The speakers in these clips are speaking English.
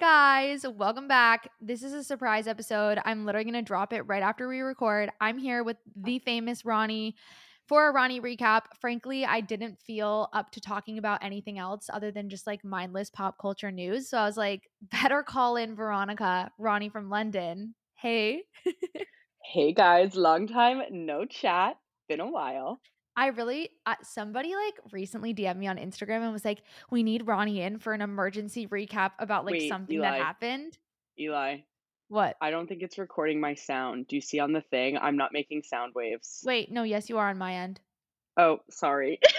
Guys. Welcome back. This is a surprise episode. I'm literally going to drop it right after we record. I'm here with the famous Ronnie for a Ronnie recap. Frankly, I didn't feel up to talking about anything else other than just like mindless pop culture news. So I was like, better call in Veronica, Ronnie from London. Hey. Hey guys, long time no chat. Been a while. I really uh, somebody like recently DM'd me on Instagram and was like, "We need Ronnie in for an emergency recap about like Wait, something that happened." Eli, What? I don't think it's recording my sound. Do you see on the thing? I'm not making sound waves. Wait, no, yes, you are on my end. Oh, sorry.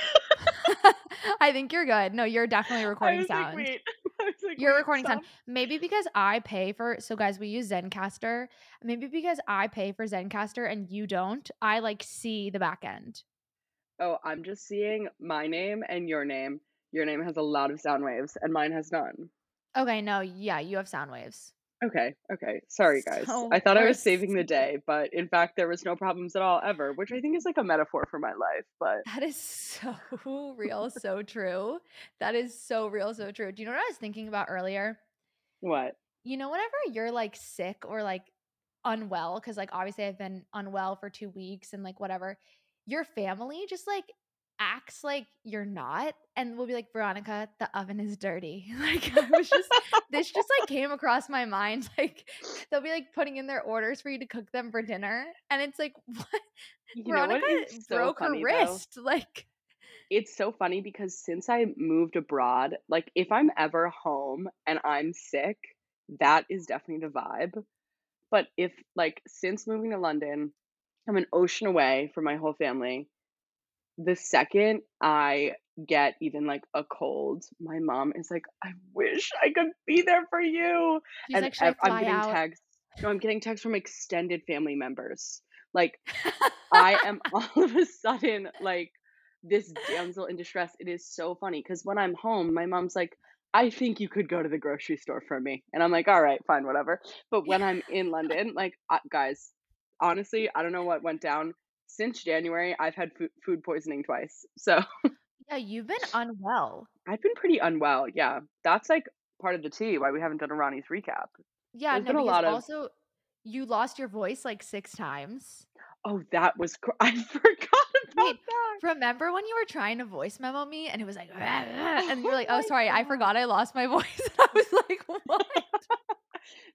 I think you're good. No, you're definitely recording like, sound. was like, You're recording sound. Maybe because I pay for so guys, we use Zencastr. Maybe because I pay for Zencastr and you don't, I like see the back end. Oh, I'm just seeing my name and your name. Your name has a lot of sound waves and mine has none. Okay, no, yeah, you have sound waves. Okay, okay. Sorry guys. So I thought I was saving the day, but in fact there was no problems at all ever, which I think is like a metaphor for my life, but That is so real, so true. That is so real, so true. Do you know what I was thinking about earlier? what? You know, whenever you're like sick or like unwell, because like obviously I've been unwell for two weeks and like whatever, your family just like acts like you're not and we'll be like, Veronica, the oven is dirty. Like I was just this just like came across my mind. Like they'll be like putting in their orders for you to cook them for dinner. And it's like, what? You know what Veronica so broke her funny though? wrist. Like It's so funny because since I moved abroad, like if I'm ever home and I'm sick, that is definitely the vibe. But if like since moving to London, I'm an ocean away from my whole family. The second I get even like a cold, my mom is like, "I wish I could be there for you." she's And like, I I'm getting out? texts. No, I'm getting texts from extended family members. Like I am all of a sudden like this damsel in distress. It is so funny because when I'm home, my mom's like, I think you could go to the grocery store for me. And I'm like, all right, fine, whatever. But when I'm in London, like, guys, honestly, I don't know what went down. Since January, I've had food, food poisoning twice. So Yeah, you've been unwell. I've been pretty unwell. Yeah. That's like part of the tea why we haven't done a Ronnie's recap. Yeah, There's no, been a lot of, also you lost your voice like 6 times. oh, that was, cr- I forgot about Wait, that. remember when you were trying to voice memo me and it was like, oh and you're Oh like, oh, sorry, I forgot I lost my voice. I was like, what?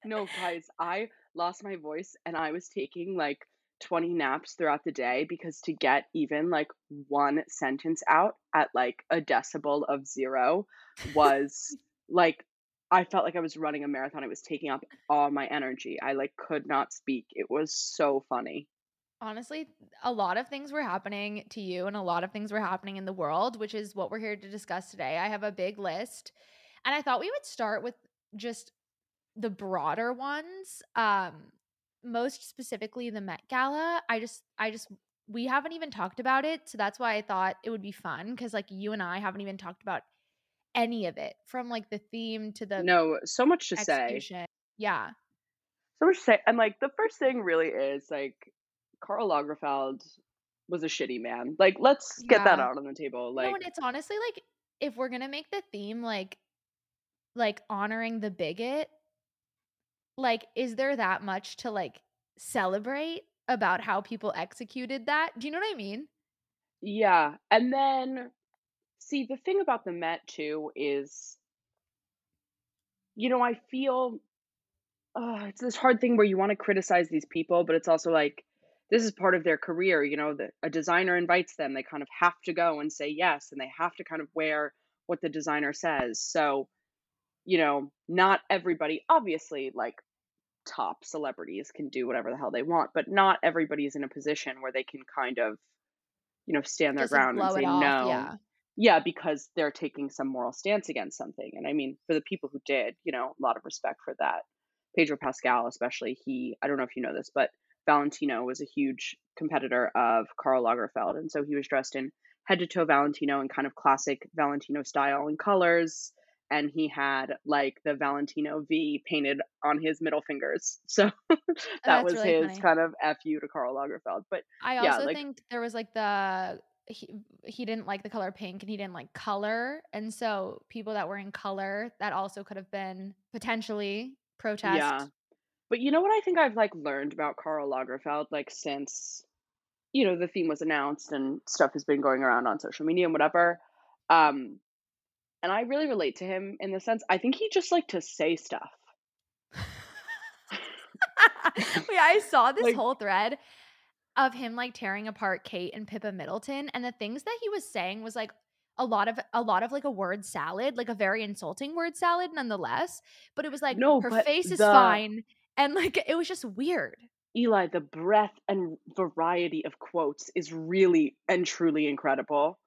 No, guys, I lost my voice and I was taking like 20 naps throughout the day because to get even like one sentence out at like a decibel of zero was like I felt like I was running a marathon. It was taking up all my energy. I like could not speak. It was so funny. Honestly, a lot of things were happening to you and a lot of things were happening in the world, which is what we're here to discuss today. I have a big list and I thought we would start with just the broader ones. Um, most specifically the Met Gala. I just I just we haven't even talked about it, so that's why I thought it would be fun because like you and I haven't even talked about any of it from like the theme to the No, so much to say. Yeah. So much to say. And like the first thing really is like Karl Lagerfeld was a shitty man. Like let's get that out on the table. No, Like and it's honestly like if we're gonna make the theme like like honoring the bigot, like is there that much to like celebrate about how people executed that? Do you know what I mean? yeah. And then See, the thing about the Met too is, you know, I feel uh, it's this hard thing where you want to criticize these people, but it's also like this is part of their career. You know, that a designer invites them, they kind of have to go and say yes, and they have to kind of wear what the designer says. So, you know, not everybody, obviously, like top celebrities can do whatever the hell they want, but not everybody's in a position where they can kind of, you know, stand their Just ground and say off. no. Yeah. Yeah, because they're taking some moral stance against something. And I mean, for the people who did, you know, a lot of respect for that. Pedro Pascal, especially, he, I don't know if you know this, but Valentino was a huge competitor of Karl Lagerfeld. And so he was dressed in head to toe Valentino and kind of classic Valentino style and colors. And he had like the Valentino V painted on his middle fingers. So that That's was really his funny. kind of FU to Karl Lagerfeld. But I yeah, also like, think there was like the he he didn't like the color pink and he didn't like color, and so people that were in color, that also could have been potentially protest. Yeah. But you know what I think I've, like, learned about Karl Lagerfeld, like, since, you know, the theme was announced and stuff has been going around on social media and whatever, um, and I really relate to him in the sense I think he just like to say stuff. Wait, I saw this Like whole thread of him, like, tearing apart Kate and Pippa Middleton, and the things that he was saying was, like, a lot of a lot of, like, a word salad, like, a very insulting word salad nonetheless, but it was like, No, "Her face is the fine," and, like, it was just weird. Eli, the breadth and variety of quotes is really and truly incredible.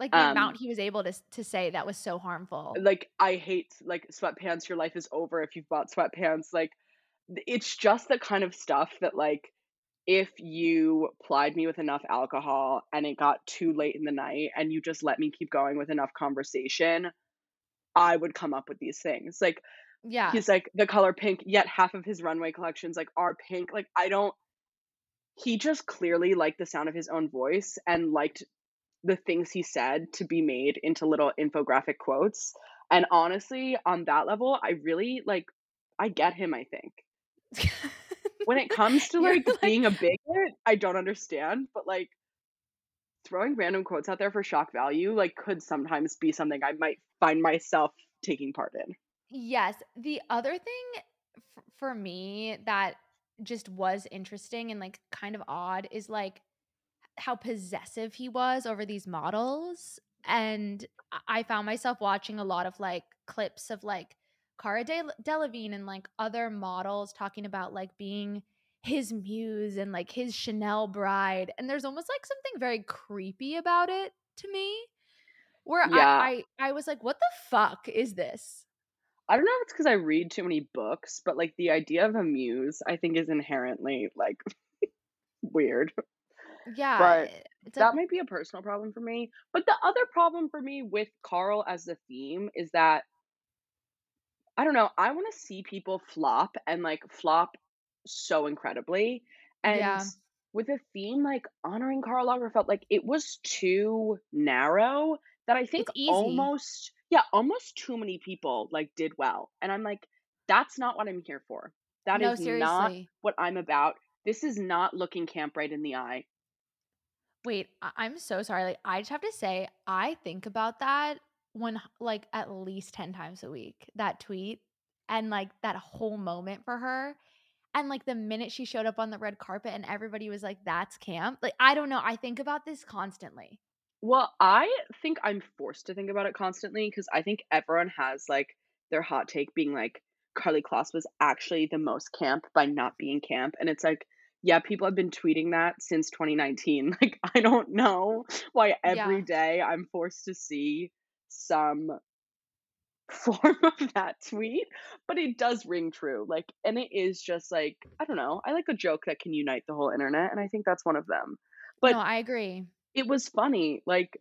Like, the amount Um he was able to to say that was so harmful. like, I hate, like, sweatpants, your life is over if you've bought sweatpants, like, it's just the kind of stuff that, like, if you plied me with enough alcohol and it got too late in the night and you just let me keep going with enough conversation, I would come up with these things. Like, Yeah. he's like, "The color pink," yet half of his runway collections, like, are pink, like, I don't he just clearly liked the sound of his own voice and liked the things he said to be made into little infographic quotes, and honestly, on that level, I really, like I get him, I think. When it comes to, like, like being a bigot, I don't understand, but, like throwing random quotes out there for shock value, like, could sometimes be something I might find myself taking part in. Yes, the other thing f for me that just was interesting and, like, kind of odd is, like, how possessive he was over these models, and I I found myself watching a lot of, like, clips of, like, Cara Del Delevingne and, like, other models talking about, like, being his muse and, like, his Chanel bride, and there's almost, like, something very creepy about it to me, where I Yeah. I I was like, "What the fuck is this?" I don't know if it's because I read too many books, but, like, the idea of a muse, I think, is inherently, like, weird. Yeah, But a that might be a personal problem for me, but the other problem for me with Karl as the theme is that I don't know, I wanna see people flop and, like, flop so incredibly, and Yeah. with a theme like honoring Karl Lagerfeld, like, it was too narrow that I think almost yeah, almost too many people, like, did well, and I'm like, "That's not what I'm here for. That No, is not what I'm about. This is not looking camp right in the eye." Wait, I I'm so sorry, like, I just have to say, I think about that one like, at least 10 times a week, that tweet, and, like, that whole moment for her, and, like, the minute she showed up on the red carpet and everybody was like, "That's camp," like, I don't know, I think about this constantly. Well, I think I'm forced to think about it constantly because I think everyone has, like, their hot take being like, Karlie Kloss was actually the most camp by not being camp," and it's like, yeah, people have been tweeting that since 2019, like, I don't know why every Yeah. day I'm forced to see some form of that tweet, but it does ring true, like and it is just like, I don't know, I like a joke that can unite the whole internet, and I think that's one of them. But No, I agree. it was funny, like,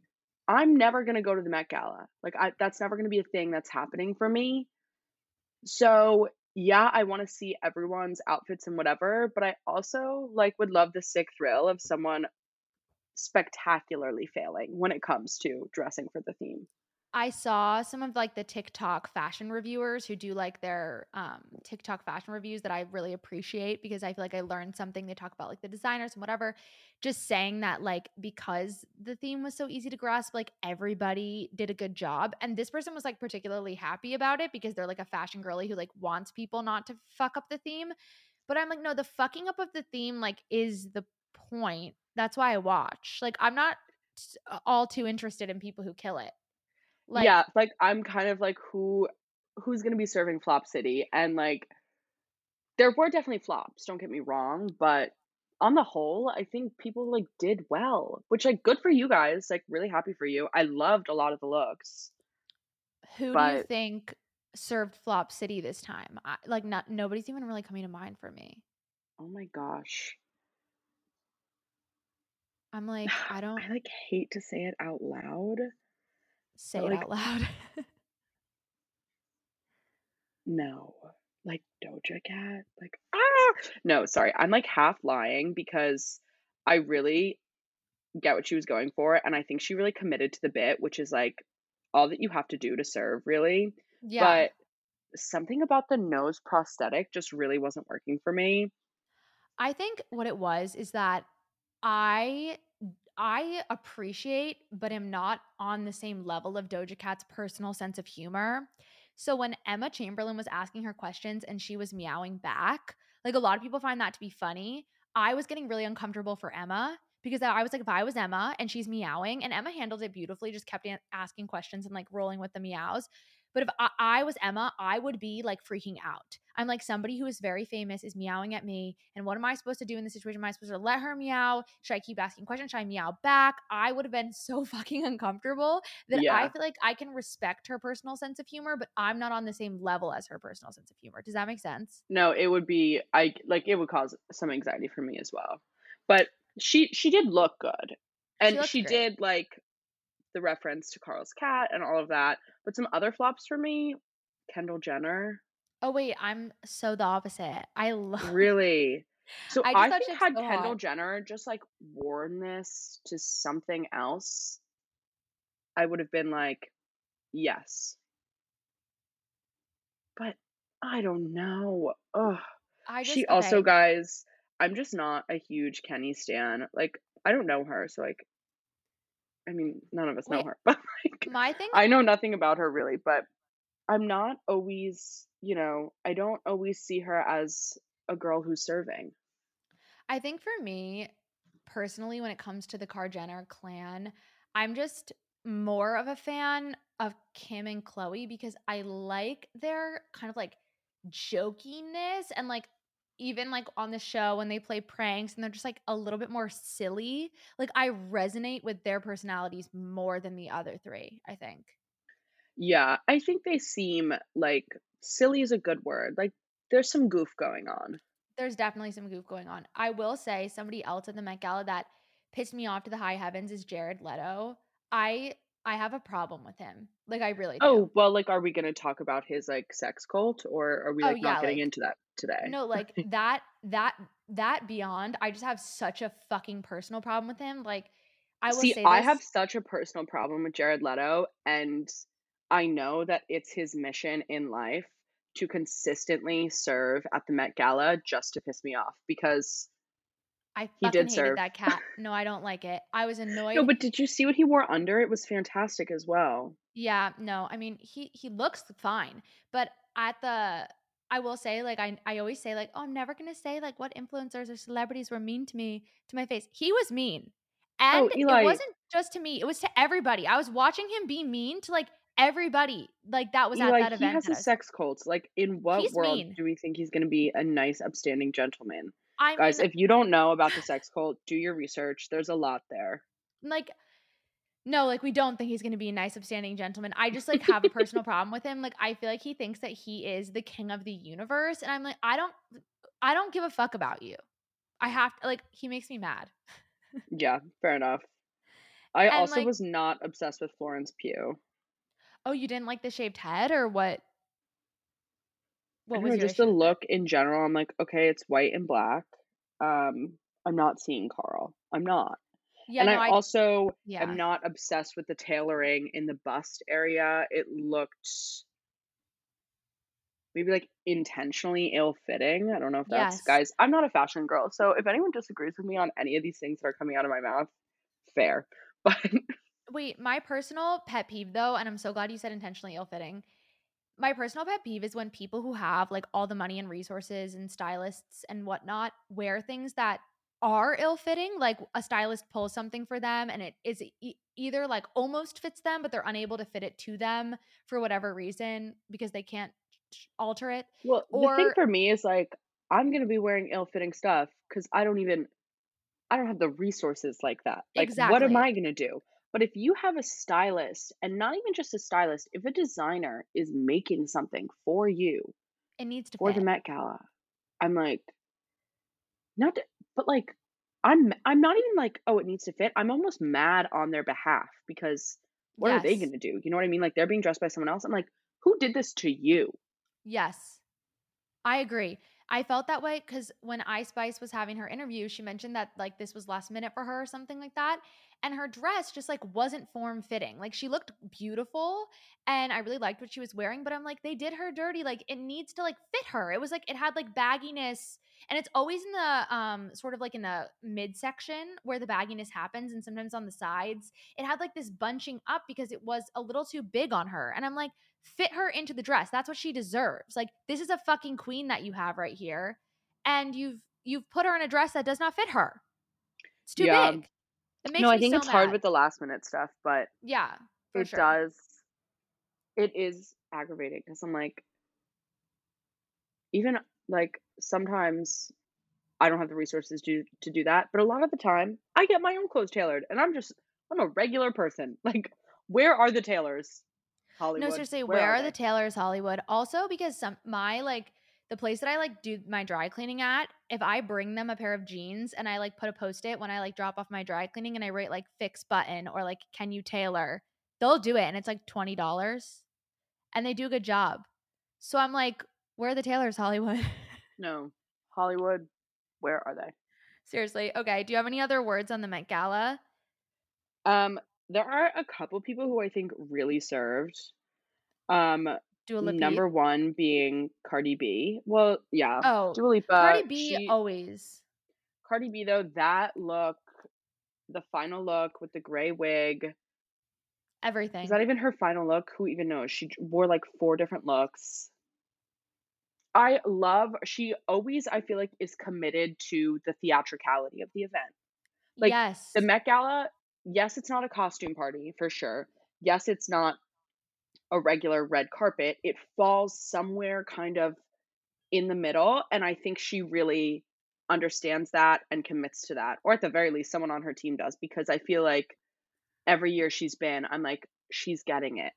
I'm never gonna go to the Met Gala, like, I that's never gonna be a thing that's happening for me. So, yeah, I wanna see everyone's outfits and whatever, but I also, like, would love the sick thrill of someone spectacularly failing when it comes to dressing for the theme. I saw some of, like, the TikTok fashion reviewers who do, like, their, um, TikTok fashion reviews that I really appreciate because I feel like I learned something, they talk about, like, the designers and whatever, just saying that, like, because the theme was so easy to grasp, like, everybody did a good job, and this person was, like, particularly happy about it because they're, like, a fashion girly who, like, wants people not to fuck up the theme, but I'm like, "No, the fucking up of the theme, like, is the point, that's why I watch." Like, I'm not all too interested in people who kill it. Yeah, Like like, I'm kind of like, "Who who's gonna be serving Flop City?" And, like there were definitely flops, don't get me wrong, but on the whole, I think people, like, did well, which, like, good for you guys, like, really happy for you. I loved a lot of the looks. Who do you think served Flop City this time? I like, not nobody's even really coming to mind for me. Oh my gosh. I'm like, I don't I, like, hate to say it out loud, but, Say it like out loud. No, like, Doja Cat, like, ah! No, sorry, I'm, like, half lying because I really get what she was going for, and I think she really committed to the bit, which is, like, all that you have to do to serve, really. Yeah. But something about the nose prosthetic just really wasn't working for me. I think what it was is that I I appreciate, but am not on the same level of Doja Cat's personal sense of humor. So when Emma Chamberlain was asking her questions and she was meowing back, like a lot of people find that to be funny. I was getting really uncomfortable for Emma because I was like, if I was Emma and she's meowing, and Emma handled it beautifully, just kept asking questions and like rolling with the meows. But if I, I was Emma, I would be like freaking out. I'm like somebody who is very famous is meowing at me. And what am I supposed to do in this situation? Am I supposed to let her meow? Should I keep asking questions? Should I meow back? I would have been so fucking uncomfortable that I feel like I can respect her personal sense of humor, but I'm not on the same level as her personal sense of humor. Does that make sense? No, it would be I like, it would cause some anxiety for me as well. But she she did look good, and looked she did, like, the reference to Karl's cat and all of that, but some other flops for me, Kendall Jenner, Oh, wait, I'm so the opposite. I love really. So, I just I think had so Kendall hot. Jenner just, like, worn this to something else, I would have been like, "Yes." But I don't know. Ugh. I She just also guys, I'm just not a huge Kenny stan, like, I don't know her, so, like I mean, none of us know her, but, like, my thing I know nothing about her really, but I'm not always you know, I don't always see her as a girl who's serving. I think for me, personally, when it comes to the Kar Jenner clan, I'm just more of a fan of Kim and Khloé because I like their kind of like jokiness and like even like on the show when they play pranks and they're just like a little bit more silly. Like I resonate with their personalities more than the other three, I think. Yeah, I think they seem like silly is a good word, like, there's some goof going on. There's definitely some goof going on. I will say somebody else at the Met Gala that pissed me off to the high heavens is Jared Leto. I I have a problem with him. Like I really oh, do. Oh, well, like, are we gonna talk about his, like, sex cult, or are we, Oh like, not getting like into that today? no, like that that that beyond, I just have such a fucking personal problem with him. Like I will See, say I have such a personal problem with Jared Leto, and I know that it's his mission in life to consistently serve at the Met Gala just to piss me off because I he did hated serve. that cat. No, I don't like it. I was annoyed. No, but did you see what he wore under? It was fantastic as well. Yeah, no, I mean, he he looks fine, but at the I will say, like, I I always say, like, "Oh, I'm never gonna say, like, what influencers or celebrities were mean to me to my face." He was mean, Oh, and it wasn't just to me, it was to everybody. I was watching him be mean to, like, everybody, like, that was at that he event He has a sex cult. Like, in what He's world mean. do we think he's gonna be a nice, upstanding gentleman? I Guys, mean, if you don't know about the sex cult, do your research. There's a lot there. like no, like, we don't think he's gonna be a nice, upstanding gentleman. I just, like, have a personal problem with him. Like, I feel like he thinks that he is the king of the universe, and I'm like, "I don't I don't give a fuck about you." I have to like, he makes me mad. Yeah, fair enough. I And, also like was not obsessed with Florence Pugh. Oh, you didn't like the shaved head or what what was know, just the issue with look in general, I'm like, "Okay, it's white and black." Um, I'm not seeing Karl. I'm not. Yeah, And I no, I also am not obsessed with the tailoring in the bust area. It looked maybe, like, intentionally ill-fitting. I don't know if that's Yes. guys, I'm not a fashion girl, so if anyone disagrees with me on any of these things that are coming out of my mouth, fair. But Wait, my personal pet peeve though, and I'm so glad you said intentionally ill-fitting. My personal pet peeve is when people who have, like, all the money and resources and stylists and whatnot wear things that are ill-fitting, like, a stylist pulls something for them and it is e either, like, almost fits them, but they're unable to fit it to them for whatever reason because they can't alter it, well, the thing for me is, like, I'm gonna be wearing ill-fitting stuff because I don't even I don't have the resources like that. Like, what am I gonna do? But if you have a stylist, and not even just a stylist, if a designer is making something for you It needs to fit for the. Met Gala, I'm like, not to, but like, I'm I'm not even like, oh, it needs to fit. I'm almost mad on their behalf because what are they gonna do? You know what I mean? Like they're being dressed by someone else. I'm like, who did this to you? Yes. I agree. I felt that way because when Ice Spice was having her interview, she mentioned that like this was last minute for her or something like that. And her dress just like wasn't form fitting. Like she looked beautiful and I really liked what she was wearing, but I'm like, they did her dirty. Like it needs to like fit her. It was like it had like bagginess and it's always in the um sort of like in the midsection where the bagginess happens and sometimes on the sides. It had like this bunching up because it was a little too big on her. And I'm like, fit her into the dress. That's what she deserves. Like this is a fucking queen that you have right here and you've you've put her in a dress that does not fit her. It's too Yeah. big. It makes No, I think so it's hard with the last minute stuff, but yeah, it sure. does it is aggravating because I'm like even like sometimes I don't have the resources to to do that, but a lot of the time I get my own clothes tailored and I'm just I'm a regular person. Like where are the tailors? Hollywood. No, seriously, Where where are are the tailors, Hollywood? Also, because some my like the place that I like do my dry cleaning at, if I bring them a pair of jeans and I like put a post it when I like drop off my dry cleaning and I write like fix button or like can you tailor, they'll do it and it's like twenty dollars and they do a good job. So I'm like, where are the tailors, Hollywood? No. Hollywood. Where are they? seriously. Okay. Do you have any other words on the Met Gala? Um there are a couple people who I think really served. Um Dua Lipa? number 1 being Cardi B. Well, yeah. Oh, Dua Lipa, Cardi B she always. Cardi B though, that look, the final look with the gray wig, Everything. is that even her final look? Who even knows? She wore like four different looks. I love, she always, I feel like, is committed to the theatricality of the event. Like yes. the Met Gala, yes, it's not a costume party for sure. Yes, it's not a regular red carpet. It falls somewhere kind of in the middle. And I think she really understands that and commits to that. Or at the very least, someone on her team does, because I feel like every year she's been, I'm like, she's getting it.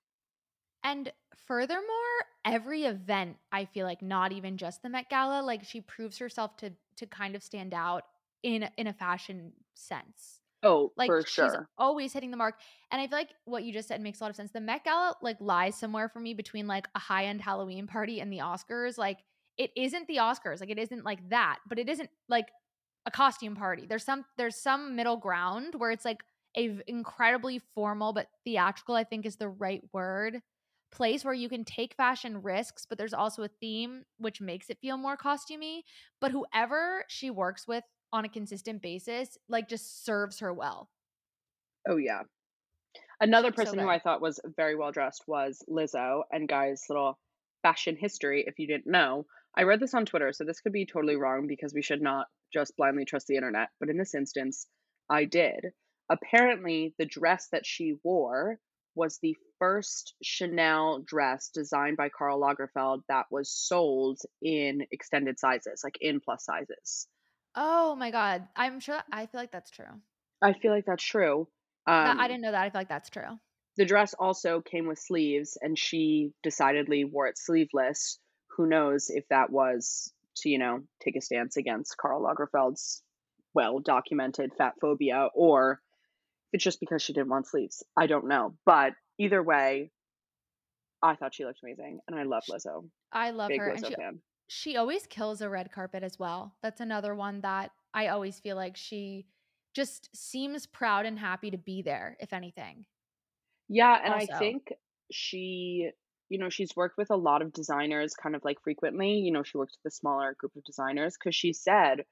And furthermore, every event, I feel like not even just the Met Gala, like she proves herself to to kind of stand out in in a fashion sense. Oh, Like for she's sure. always hitting the mark. And I feel like what you just said makes a lot of sense. The Met Gala like lies somewhere for me between like a high-end Halloween party and the Oscars. Like it isn't the Oscars. Like it isn't like that, but it isn't like a costume party. There's some there's some middle ground where it's like a v- incredibly formal but theatrical, I think is the right word, place where you can take fashion risks, but there's also a theme which makes it feel more costumey. But whoever she works with on a consistent basis, like just serves her well. Oh, yeah. Another She- so person who. I thought was very well dressed was Lizzo. And guys, little fashion history, if you didn't know, I read this on Twitter, so this could be totally wrong because we should not just blindly trust the internet. But in this instance, I did. Apparently, the dress that she wore was the first Chanel dress designed by Karl Lagerfeld that was sold in extended sizes, like in plus sizes. Oh my god. I'm sure I feel like that's true. I feel like that's true. That, Um, I didn't know that. I feel like that's true. the dress also came with sleeves and she decidedly wore it sleeveless who knows if that was to you know take a stance against karl lagerfeld's well documented fat phobia or if it's just because she didn't want sleeves i don't know but either way i thought she looked amazing and i love lizzo I love big her. And she fan she always kills a red carpet as well. That's another one that I always feel like she just seems proud and happy to be there, if anything. Yeah, and I think she, you know, she's worked with a lot of designers kind of like frequently. You know, she works with a smaller group of designers because she said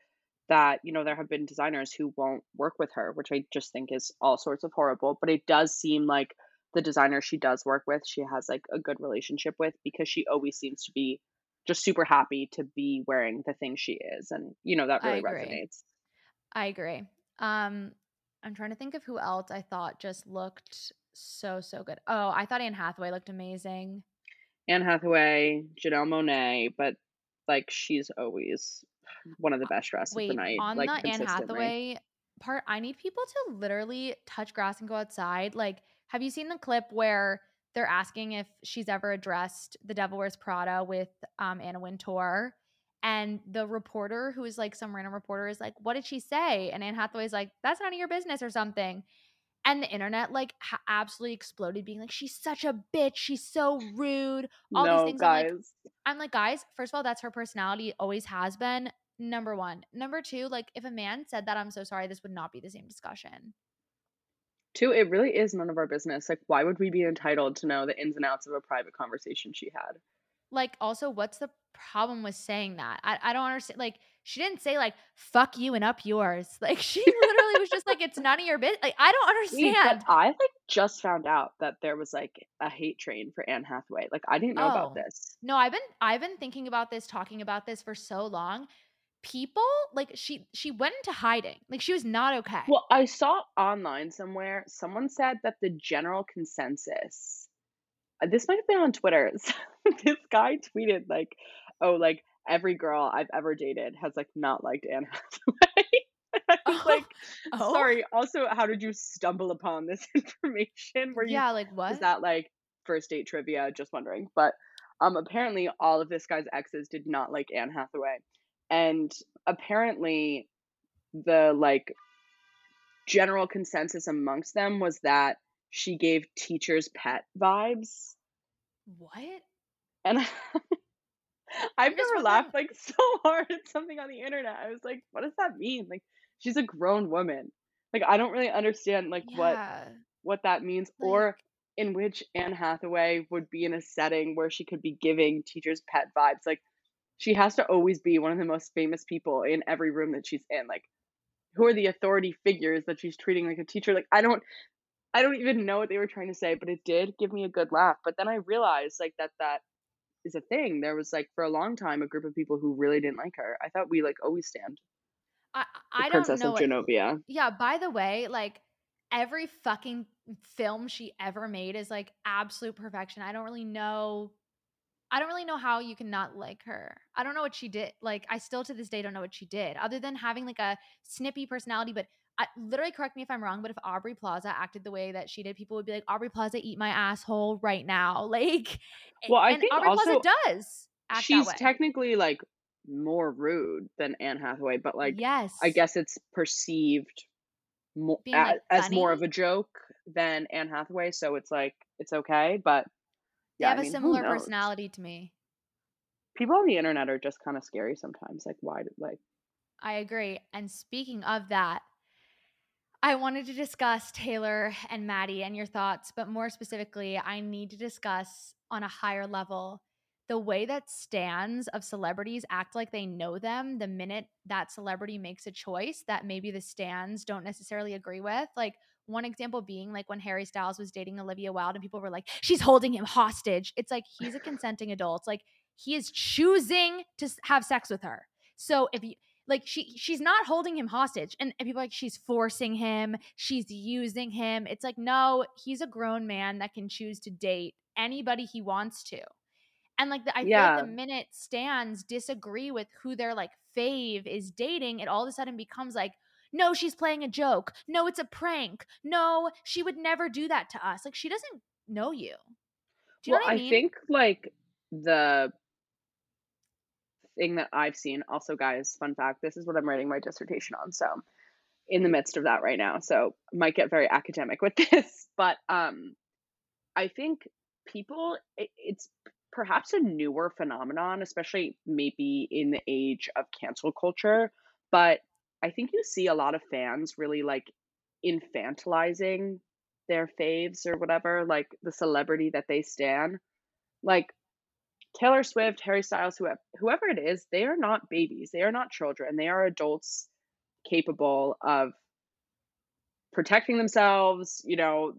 that, you know, there have been designers who won't work with her, which I just think is all sorts of horrible. But it does seem like the designer she does work with, she has like a good relationship with because she always seems to be just super happy to be wearing the thing she is. And, you know, that really agree. resonates. I agree. Um, I'm trying to think of who else I thought just looked so so good. Oh, I thought Anne Hathaway looked amazing. Anne Hathaway, Janelle Monáe, but like she's always one of the best dressed of the night, on like the Anne. Hathaway part, I need people to literally touch grass and go outside. Like, have you seen the clip where they're asking if she's ever addressed The Devil Wears Prada with um, Anna Wintour? And the reporter, who is like some random reporter, is like, What did she say? And Anne Hathaway's like, That's none of your business or something. And the internet, like, ha absolutely exploded being like, "She's such a bitch, she's so rude," all these No, things. I'm like. I'm like, "Guys, first of all, that's her personality, always has been, number 1. Number 2, like, if a man said that, I'm so sorry, this would not be the same discussion. 2, it really is none of our business. Like, why would we be entitled to know the ins and outs of a private conversation she had? Like, also, what's the problem with saying that? I I don't understand like, she didn't say, like, "Fuck you and up yours." Like, she literally was just like, "It's none of your busi" like, I don't but understand. I, like, just found out that there was, like, a hate train for Anne Hathaway. Like, I didn't know about Oh. this. No, I've been I've been thinking about this, talking about this for so long. People like, she she went into hiding. Like, she was not okay. Well, I saw online somewhere, someone said that the general consensus uh, this might have been on Twitter. This guy tweeted like, "Oh, like, every girl I've ever dated has, like, not liked Anne Hathaway." I was Oh. like, Oh? "Sorry, also, how did you stumble upon this information? Were you Yeah, like, was what? that, like, first date trivia? Just wondering." But, um, apparently, all of this guy's exes did not like Anne Hathaway. And apparently, the, like general consensus amongst them was that she gave teacher's pet vibes. What? And I've never laughed, like, so hard at something on the internet. I was like, "What does that mean?" Like, she's a grown woman. Like, I don't really understand, like, what what that means Like or in which Anne Hathaway would be in a setting where she could be giving teacher's pet vibes. Like, she has to always be one of the most famous people in every room that she's in. Like, who are the authority figures that she's treating like a teacher? Like, I don't I don't even know what they were trying to say, but it did give me a good laugh. But then I realized, like, that that is a thing. There was, like, for a long time, a group of people who really didn't like her. I thought we, like, always stand I I don't Princess of know what Genovia. yeah, by the way, like, every fucking film she ever made is, like, absolute perfection. I don't really know I don't really know how you can not like her. I don't know what she did. Like, I still to this day don't know what she did other than having, like, a snippy personality, but I literally, correct me if I'm wrong, but if Aubrey Plaza acted the way that she did, people would be like, "Aubrey Plaza, eat my asshole right now." Like, Well, I and think Aubrey Plaza does she's technically, like, more rude than Anne Hathaway, but, like, yes, I guess it's perceived mo Being, like, as more of a joke than Anne Hathaway, so it's like, it's okay, but yeah, I have a mean, who similar personality to me. People on the internet are just kinda scary sometimes. Like, why like I agree. And speaking of that I wanted to discuss Taylor and Matty and your thoughts, but more specifically, I need to discuss on a higher level the way that stans of celebrities act like they know them the minute that celebrity makes a choice that maybe the stans don't necessarily agree with. Like, one example being, like, when Harry Styles was dating Olivia Wilde and people were like, "She's holding him hostage." It's like, he's a consenting adult. Like, he is choosing to have sex with her. So if you like, she she's not holding him hostage, and and people are like, "She's forcing him, she's using him." It's like, no, he's a grown man that can choose to date anybody he wants to. And, like, the I feel like the minute stans disagree with who their, like, fave is dating, it all of a sudden becomes like, "No, she's playing a joke. No, it's a prank. No, she would never do that to us." Like, she doesn't know you. Do you know Well, what I I think, like, the thing that I've seen also, guys, fun fact, this is what I'm writing my dissertation on, so, in the midst of that right now, so, might get very academic with this, but, um, I think people i it's perhaps a newer phenomenon, especially maybe in the age of cancel culture, but I think you see a lot of fans really, like, infantilizing their faves or whatever, like, the celebrity that they stan. Like, Taylor Swift, Harry Styles, whoev whoever it is, they are not babies, they are not children, they are adults capable of protecting themselves, you know,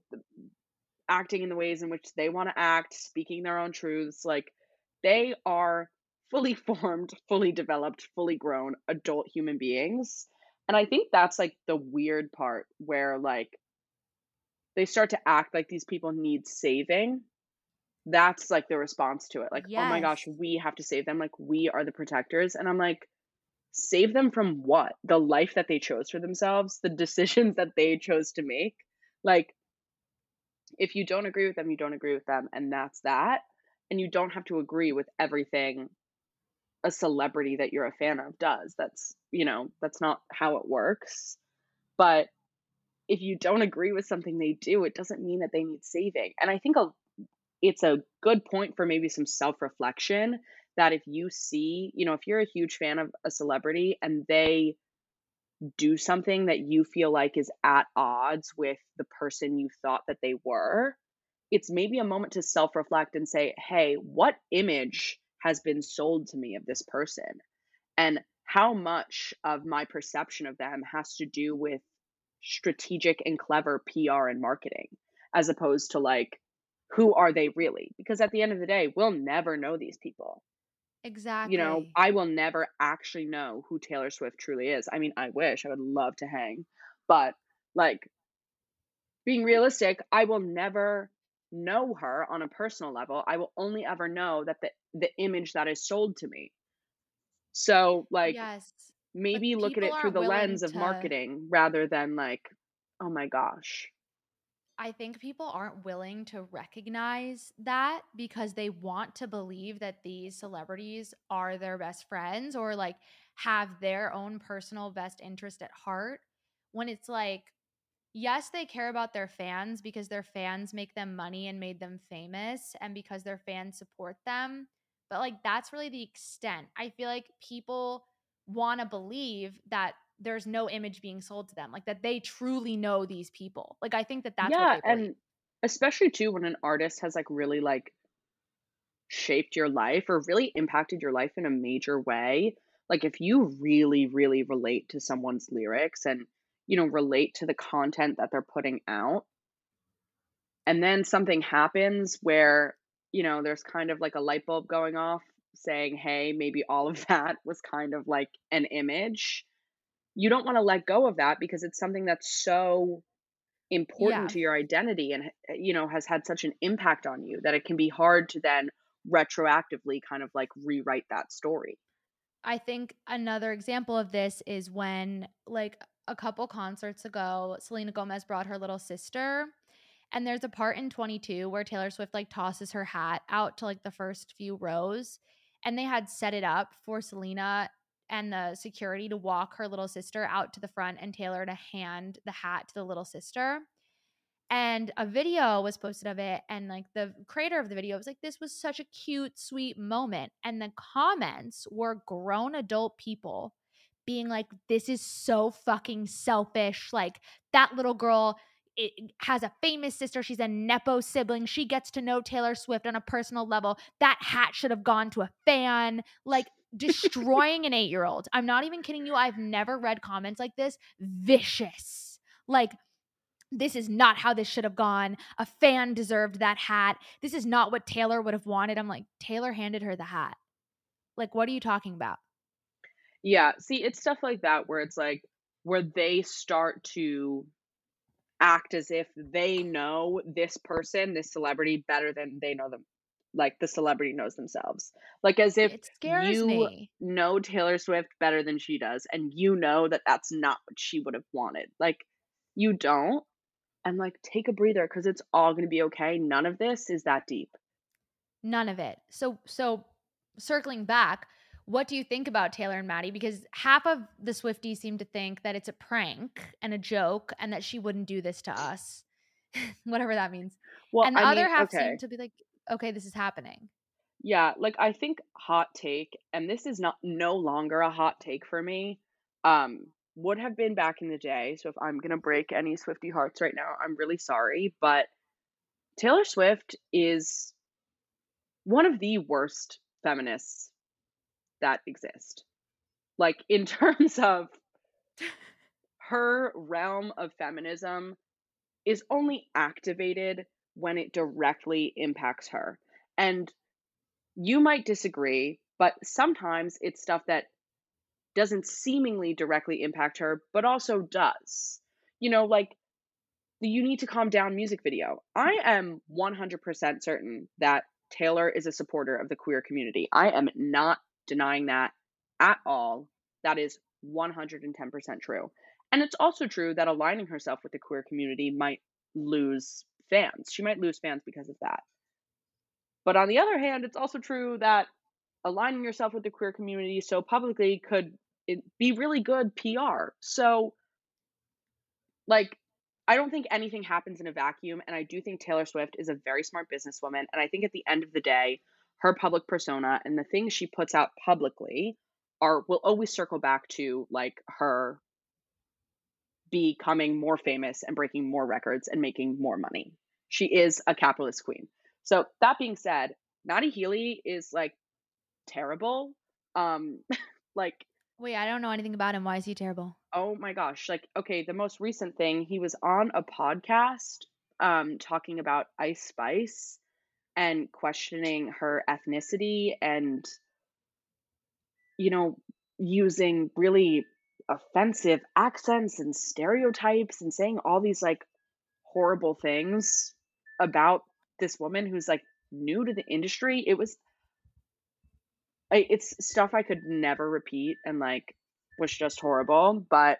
acting in the ways in which they wanna act, speaking their own truths, like, they are fully formed, fully developed, fully grown adult human beings, and I think that's, like, the weird part where, like they start to act like these people need saving. That's, like, the response to it, like, "Oh my gosh, we have to save them, like, we are the protectors," and I'm like, "Save them from what? The life that they chose for themselves? The decisions that they chose to make?" Like if you don't agree with them, you don't agree with them, and that's that, and you don't have to agree with everything a celebrity that you're a fan of does. That's you know, that's not how it works, but if you don't agree with something they do, it doesn't mean that they need saving. And I think a it's a good point for maybe some self-reflection that if you see, you know, if you're a huge fan of a celebrity and they do something that you feel like is at odds with the person you thought that they were, it's maybe a moment to self reflect and say, hey, what image has been sold to me of this person? And how much of my perception of them has to do with strategic and clever PR and marketing, as opposed to like, who are they really? Because at the end of the day, we'll never know these people. Exactly. You know, I will never actually know who Taylor Swift truly is. I mean, I wish I would love to hang, but like being realistic, I will never know her on a personal level. I will only ever know that the the image that is sold to me. So, like Yes. But maybe look at it through the lens of to marketing rather than like, oh my gosh. I think people aren't willing to recognize that because they want to believe that these celebrities are their best friends or like have their own personal best interest at heart when it's like yes, they care about their fans because their fans make them money and made them famous and because their fans support them. But like that's really the extent. I feel like people want to believe that there's no image being sold to them, like that they truly know these people. Like I think that that's what Yeah, and especially too when an artist has like really like shaped your life or really impacted your life in a major way, like if you really, really relate to someone's lyrics and, you know, relate to the content that they're putting out, and then something happens where, you know, there's kind of like a light bulb going off saying, hey, maybe all of that was kind of like an image. You don't want to let go of that because it's something that's so important Yeah. to your identity and eh, you know has had such an impact on you that it can be hard to then retroactively kind of like rewrite that story. I think another example of this is when, like, a couple concerts ago, Selena Gomez brought her little sister. And there's a part in 22 where Taylor Swift like tosses her hat out to like the first few rows. And they had set it up for Selena and the security to walk her little sister out to the front and Taylor to hand the hat to the little sister and a video was posted of it and like the creator of the video was like this was such a cute sweet moment and the comments were grown adult people being like this is so fucking selfish like that little girl it has a famous sister she's a nepo sibling she gets to know taylor swift on a personal level that hat should have gone to a fan like destroying an eight year old i'm not even kidding you i've never read comments like this vicious like this is not how this should have gone. A fan deserved that hat. This is not what Taylor would have wanted. I'm like, Taylor handed her the hat. Like, what are you talking about? Yeah, see, it's stuff like that where it's like where they start to act as if they know this person, this celebrity better than they know them like the celebrity knows themselves. Like as if It scares you me. know Taylor Swift better than she does and you know that that's not what she would have wanted. Like you don't and like take a breather cuz it's all going to be okay. None of this is that deep. None of it. So, so circling back, what do you think about Taylor and Matty? Because half of the Swifties seem to think that it's a prank and a joke and that she wouldn't do this to us, whatever that means. Well, And the I other mean, half seem to be like, okay, this is happening. Yeah, like I think hot take, and this is not no longer a hot take for me. Um, would have been back in the day. So if I'm gonna break any Swiftie hearts right now, I'm really sorry. But Taylor Swift is one of the worst feminists that exist. Like in terms of her realm of feminism is only activated when it directly impacts her. And you might disagree, but sometimes it's stuff that doesn't seemingly directly impact her, but also does. You know, like the You Need to Calm Down music video. I am 100% certain that Taylor is a supporter of the queer community. I am not denying that at all. That is 110% true. And it's also true that aligning herself with the queer community might lose fans. She might lose fans because of that. But on the other hand, it's also true that aligning yourself with the queer community so publicly could be really good PR. So, like, I don't think anything happens in a vacuum, and I do think Taylor Swift is a very smart businesswoman, and I think at the end of the day, her public persona and the things she puts out publicly are will always circle back to like her becoming more famous and breaking more records and making more money. She is a capitalist queen. So that being said, Matty Healy is like terrible. Um like Wait, I don't know anything about him. Why is he terrible? oh my gosh, like okay, the most recent thing, he was on a podcast um talking about Ice Spice and questioning her ethnicity and you know, using really offensive accents and stereotypes and saying all these like horrible things about this woman who's like new to the industry. It was it's stuff I could never repeat and like was just horrible, but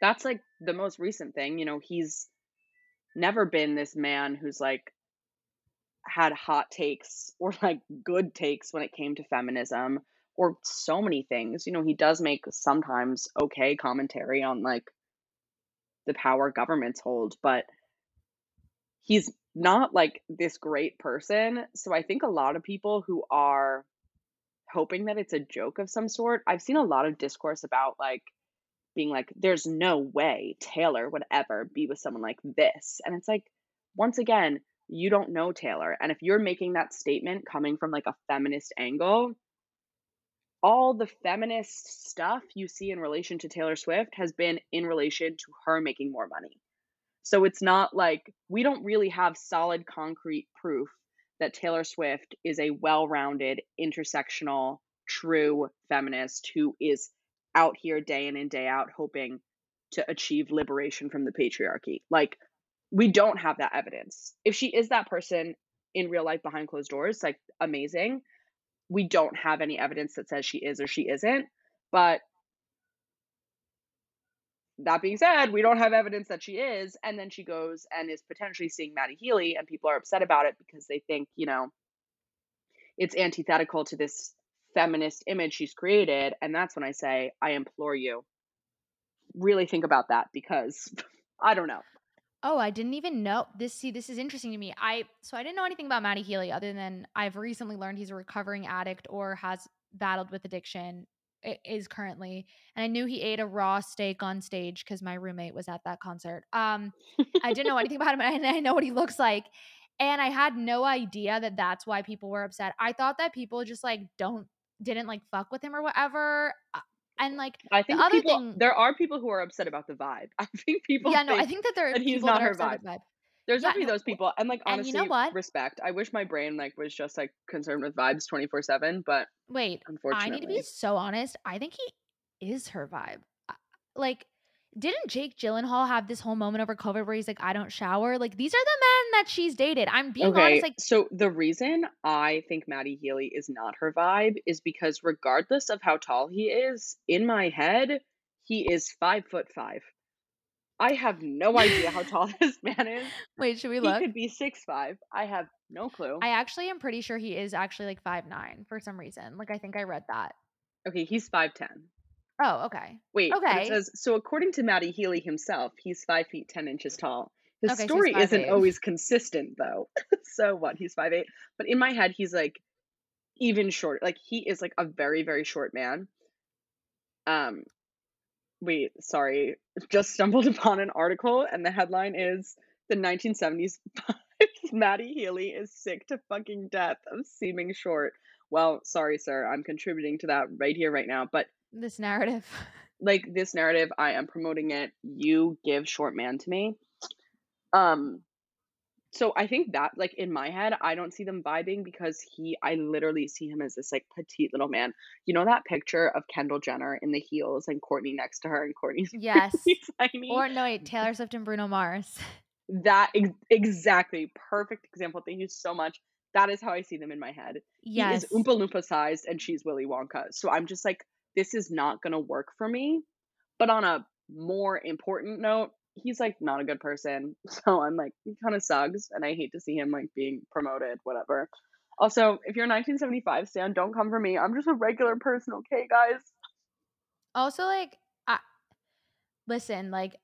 that's like the most recent thing, you know, he's never been this man who's like had hot takes or like good takes when it came to feminism or so many things. You know, he does make sometimes okay commentary on like the power governments hold, but he's not like this great person. So I think a lot of people who are hoping that it's a joke of some sort, I've seen a lot of discourse about like being like, there's no way Taylor would ever be with someone like this. And it's like, once again, you don't know Taylor. And if you're making that statement coming from like a feminist angle, all the feminist stuff you see in relation to Taylor Swift has been in relation to her making more money. So it's not like we don't really have solid concrete proof that Taylor Swift is a well rounded, intersectional, true feminist who is out here day in and day out hoping to achieve liberation from the patriarchy. Like, we don't have that evidence. If she is that person in real life behind closed doors, like, amazing. We don't have any evidence that says she is or she isn't. But that being said, we don't have evidence that she is. And then she goes and is potentially seeing Matty Healy, and people are upset about it because they think, you know, it's antithetical to this feminist image she's created. And that's when I say, I implore you, really think about that because I don't know. Oh, I didn't even know this. See, this is interesting to me. I so I didn't know anything about Matty Healy other than I've recently learned he's a recovering addict or has battled with addiction is currently and i knew he ate a raw steak on stage because my roommate was at that concert um i didn't know anything about him and i know what he looks like and i had no idea that that's why people were upset i thought that people just like don't didn't like fuck with him or whatever and like I think the other people thing there are people who are upset about the vibe. I think people yeah no i think that there are that he's people not her vibe. vibe There's yeah definitely no those people, and like and honestly, you know what respect. I wish my brain like was just like concerned with vibes twenty four seven, but wait i need to be so honest i think he is her vibe like didn't Jake Gyllenhaal have this whole moment over COVID where he's like, I don't shower? Like, these are the men that she's dated. I'm being honest. Like, So the reason I think Matty Healy is not her vibe is because regardless of how tall he is, in my head, he is five foot five. I have no idea how tall this man is. wait, should we He look? He could be six five. I have no clue. I actually am pretty sure he is actually like five nine for some reason. Like, I think I read that. Okay, he's five ten. Oh, okay. Wait, but it Okay. says so according to Matty Healy himself, he's five feet ten inches tall. His Okay, so story five isn't eight. always consistent though. so what? He's five eight, but in my head, he's like even shorter. Like he is like a very very short man. Um, wait, sorry, just stumbled upon an article, and the headline is the 1975's. Matty Healy is sick to fucking death of seeming short. Well, sorry, sir, I'm contributing to that right here, right now. But This narrative. like this narrative i am promoting it. You give short man to me. Um so i think that like in my head i don't see them vibing because he i literally see him as this like petite little man. You know that picture of kendall jenner in the heels and courtney next to her and courtney's Yes. really tiny Or no, wait, Taylor Swift and Bruno Mars. that ex- exactly. Perfect example. Thank you so much. That is how i see them in my head. Yes. he is oompa loompa sized and she's willy wonka. So i'm just like this is not gonna work for me but on a more important note he's like not a good person so i'm like he kind of sucks and i hate to see him like being promoted whatever also if you're 1975 stan don't come for me i'm just a regular person okay guys Also, like, I, listen, like,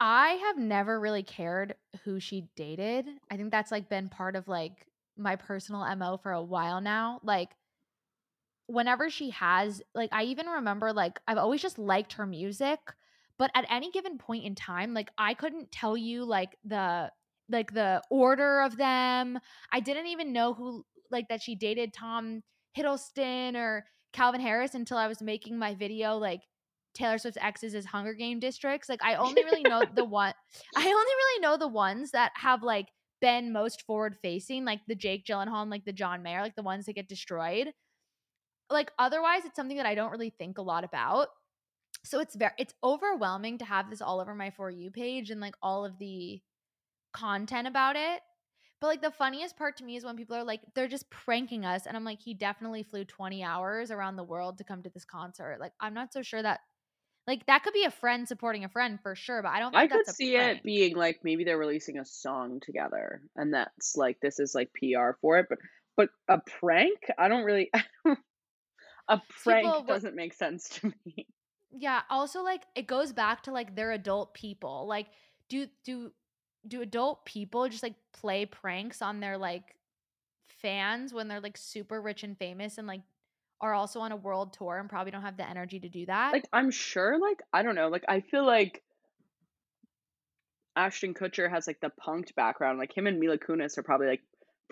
I have never really cared who she dated. I think that's, like, been part of, like, my personal MO for a while now. Like whenever she has like, I even remember, like, I've always just liked her music, but at any given point in time, like, I couldn't tell you, like, the like, the order of them. I didn't even know who like, that she dated Tom Hiddleston or Calvin Harris until I was making my video, like, Taylor Swift's exes as Hunger Game districts. Like, I only really know the one I only really know the ones that have, like, been most forward facing, like the Jake Gyllenhaal and, like, the John Mayer, like, the ones that get destroyed. Like, otherwise, it's something that I don't really think a lot about. So it's very it's overwhelming to have this all over my For You page and, like, all of the content about it. But, like, the funniest part to me is when people are like, "They're just pranking us," and I'm like, "He definitely flew 20 hours around the world to come to this concert." Like, I'm not so sure that like, that could be a friend supporting a friend for sure, but I don't I think could that's a see it being, like, maybe they're releasing a song together, and that's, like, this is, like, PR for it, but but a prank? I don't really a prank people doesn't make sense to me. Yeah, also, like, it goes back to, like, they're adult people. Like, do do do adult people just, like, play pranks on their, like, fans when they're, like, super rich and famous and, like, are also on a world tour and probably don't have the energy to do that? Like, I'm sure, like, I don't know, like, I feel like Ashton Kutcher has, like, the punked background, like, him and Mila Kunis are probably, like,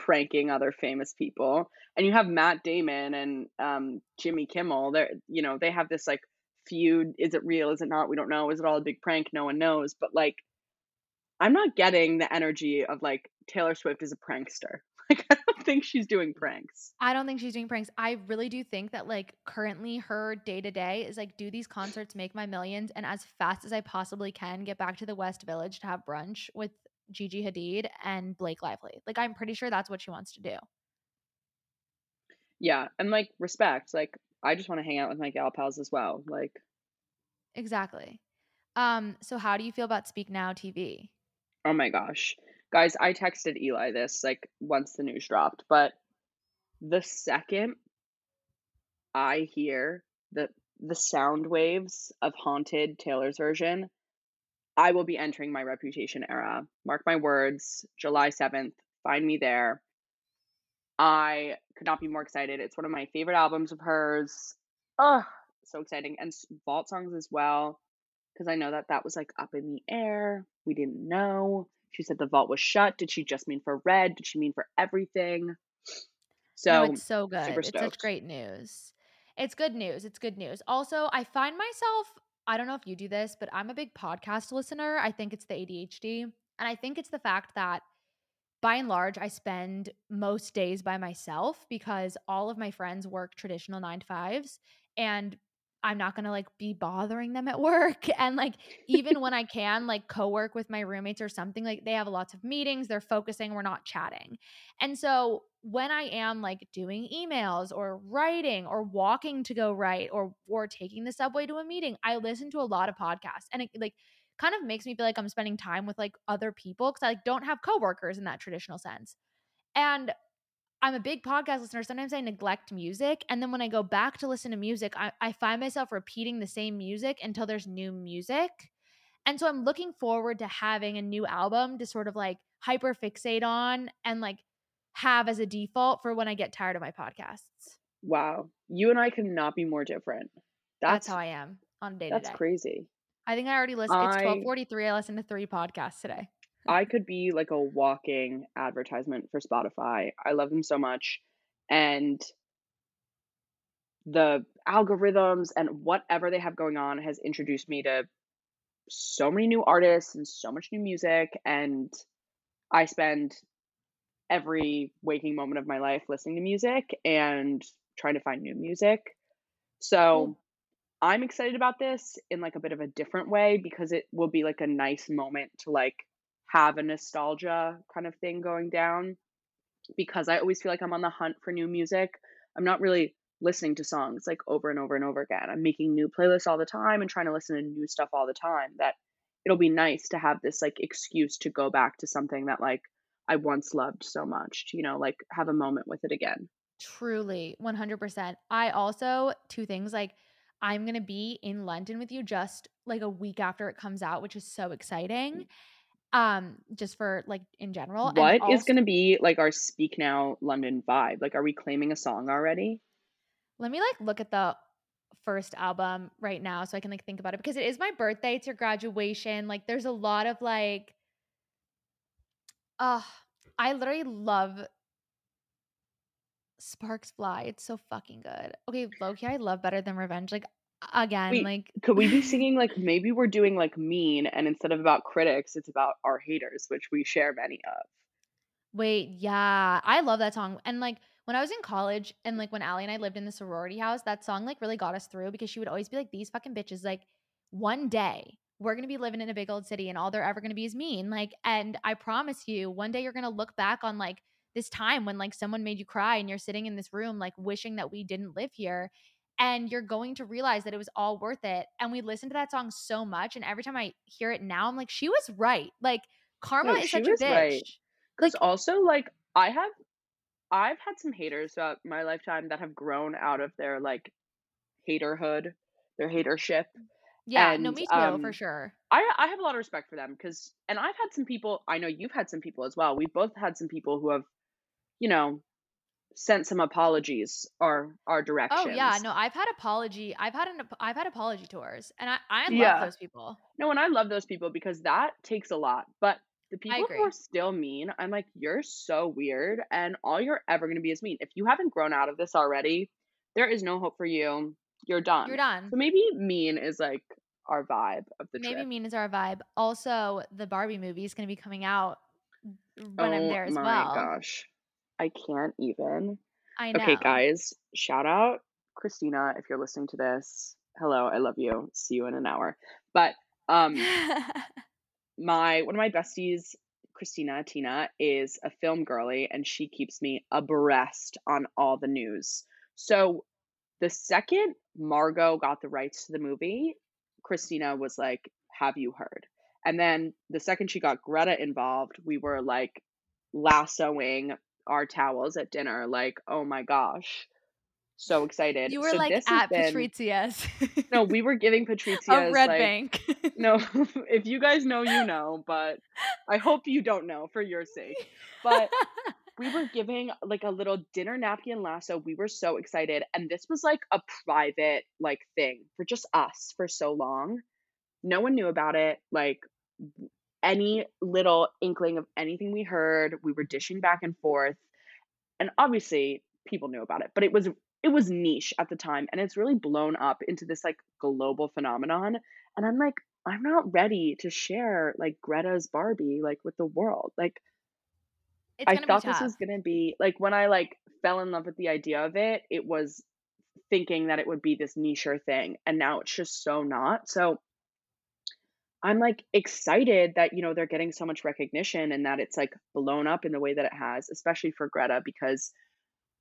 pranking other famous people, and you have Matt Damon and, um, Jimmy Kimmel, they're you know, they have this, like, feud, is it real, is it not, we don't know, is it all a big prank, no one knows, but, like, I'm not getting the energy of, like, Taylor Swift is a prankster. Like, I don't think she's doing pranks. I don't think she's doing pranks. I really do think that, like, currently her day to day is, like, do these concerts, make my millions, and as fast as I possibly can, get back to the West Village to have brunch with Gigi Hadid and Blake Lively. Like, I'm pretty sure that's what she wants to do. Yeah, and, like, respect, like, I just wanna hang out with my gal pals as well, like Exactly. Um, so how do you feel about Speak Now TV? Oh my gosh. Guys, I texted Eli this, like, once the news dropped, but the second I hear the the sound waves of Haunted, Taylor's version, I will be entering my Reputation era. Mark my words, July 7th, find me there. I could not be more excited. It's one of my favorite albums of hers. Ugh, so exciting, and Vault Songs as well, because I know that that was, like, up in the air, we didn't know. She said the vault was shut, did she just mean for Red? Did she mean for everything? No, So, it's so good. It's such great news. It's good news, it's good news. Also, I find myself I don't know if you do this, but I'm a big podcast listener. I think it's the ADHD, and I think it's the fact that, by and large, I spend most days by myself because all of my friends work traditional 9 to 5s, and I'm not gonna, like, be bothering them at work, and, like, even when I can, like, co-work with my roommates or something, like, they have lots of meetings, they're focusing, we're not chatting. And so, when I am, like, doing emails or writing or walking to go write or or taking the subway to a meeting, I listen to a lot of podcasts, and it, like, kind of makes me feel like I'm spending time with, like, other people cuz I, like, don't have coworkers in that traditional sense. And I'm a big podcast listener, sometimes I neglect music, and then when I go back to listen to music, I I find myself repeating the same music until there's new music. And so I'm looking forward to having a new album to sort of, like, hyper fixate on and, like, have as a default for when I get tired of my podcasts. Wow. You and I could not be more different. That's how I am on day to that's crazy. I think I already list it's 12:43, I listened to 3 podcasts today. I could be, like, a walking advertisement for Spotify. I love them so much, and the algorithms and whatever they have going on has introduced me to so many new artists and so much new music, and I spend every waking moment of my life listening to music and trying to find new music. So, hmm. I'm excited about this in, like, a bit of a different way because it will be, like, a nice moment to, like, have a nostalgia kind of thing going down, because I always feel like I'm on the hunt for new music. I'm not really listening to songs, like, over and over and over again. I'm making new playlists all the time and trying to listen to new stuff all the time that it'll be nice to have this, like, excuse to go back to something that, like, I once loved so much, you know, like, have a moment with it again. Truly, 100%. I also 2 things, like, I'm gonna be in London with you just, like, a week after it comes out, which is so exciting, um, just for, like, in general, What is als gonna be, like, our Speak Now London vibe? Like, are we claiming a song already? Let me, like, look at the first album right now so I can, like, think about it because it is my birthday, it's your graduation, like, there's a lot of, like ugh, I literally love Sparks Fly, it's so fucking good. Okay, low-key, I love Better Than Revenge, like, again, Wait, like could we be singing, like maybe we're doing, like, Mean, and instead of about critics, it's about our haters, which we share many of. Wait, yeah, I love that song, and, like, when I was in college and, like, when Allie and I lived in the sorority house, that song, like, really got us through because she would always be like, "These fucking bitches, like, one day, we're gonna be living in a big old city and all they're ever gonna be is mean, like, and I promise you, one day you're gonna look back on, like, this time when, like, someone made you cry and you're sitting in this room, like, wishing that we didn't live here, and you're going to realize that it was all worth it." And we listened to that song so much, and every time I hear it now, I'm like, "She was right." Like, Karma No, is such a bitch. right. 'Cause Like also, like, I have I've had some haters throughout my lifetime that have grown out of their, like, haterhood, their hatership, Yeah, no, and, me too, for um, sure. I I have a lot of respect for them because, and I've had some people I know you've had some people as well, we've both had some people who have, you know, sent some apologies our our Oh, yeah, no, I've had apology I've had an I've had apology tours, and I I love Yeah. those people. No, and I love those people because that takes a lot, but the people who are still mean, I'm like, "You're so weird, and all you're ever gonna be is mean. If you haven't grown out of this already, there is no hope for you, you're done. You're done." So maybe mean is, like, our vibe of the Maybe trip. mean is our vibe. Also, the Barbie movie is gonna be coming out when I'm Oh there as well. Oh my well. gosh. I can't even. I know. Okay, guys, shout out Christina if you're listening to this. Hello, I love you. See you in an hour. But, um my one of my besties, Christina Tina, is a film girly, and she keeps me abreast on all the news. So, the second Margot got the rights to the movie, Christina was like, "Have you heard?" And then the second she got Greta involved, we were, like, lassoing our towels at dinner, like, "Oh my gosh." So excited. You were, So like, at been Patrizia's No, we were giving oh, of Patrizia's, Red like Bank. no, if you guys know, you know, but I hope you don't know for your sake. But we were giving, like, a little dinner napkin lasso, we were so excited, and this was, like, a private, like, thing for just us for so long. No one knew about it, like, any little inkling of anything we heard, we were dishing back and forth, and obviously, people knew about it, but it was it was niche at the time, and it's really blown up into this, like, global phenomenon, and I'm like, "I'm not ready to share, like, Greta's Barbie, like, with the world." Like I thought this was gonna be like, when I, like, fell in love with the idea of it, it was thinking that it would be this niche-er thing, and now it's just so not. So I'm, like, excited that, you know, they're getting so much recognition and that it's, like, blown up in the way that it has, especially for Greta because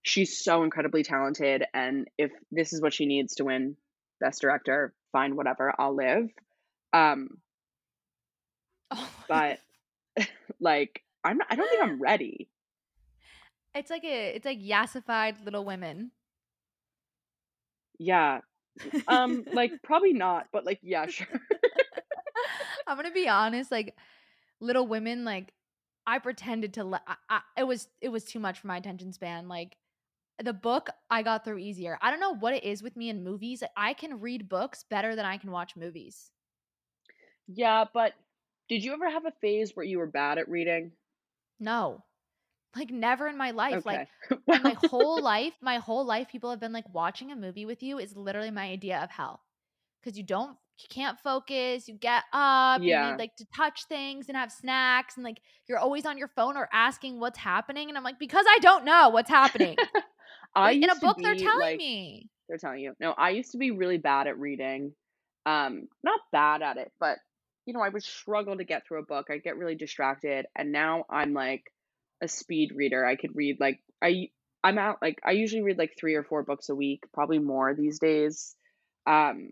she's so incredibly talented, and if this is what she needs to win Best Director, fine, whatever, I'll live. Um Oh but, like, I'm not I don't think I'm ready. It's like a it's like yassified Little Women. Yeah. Um, like, probably not, but, like, yeah, sure. I'm gonna be honest, like, Little Women, like, I pretended to it was it was too much for my attention span, like, the book I got through easier. I don't know what it is with me in movies, I can read books better than I can watch movies. Yeah, but did you ever have a phase where you were bad at reading? No. Like, never in my life, like Okay. and my whole life my whole life, people have been like, "Watching a movie with you is literally my idea of hell. Cause you don't you can't focus, you get up, you need, Yeah. like, to touch things and have snacks, and, like, you're always on your phone or asking what's happening, and I'm like, "Because I don't know what's happening." I in a book, they're telling like me. they're telling you. No, I used to be really bad at reading. Um, not bad at it, but, you know, I would struggle to get through a book, I'd get really distracted, and now I'm, like, a speed reader, I could read, like I I'm out like, I usually read, like, 3 or 4 books a week, probably more these days. Um,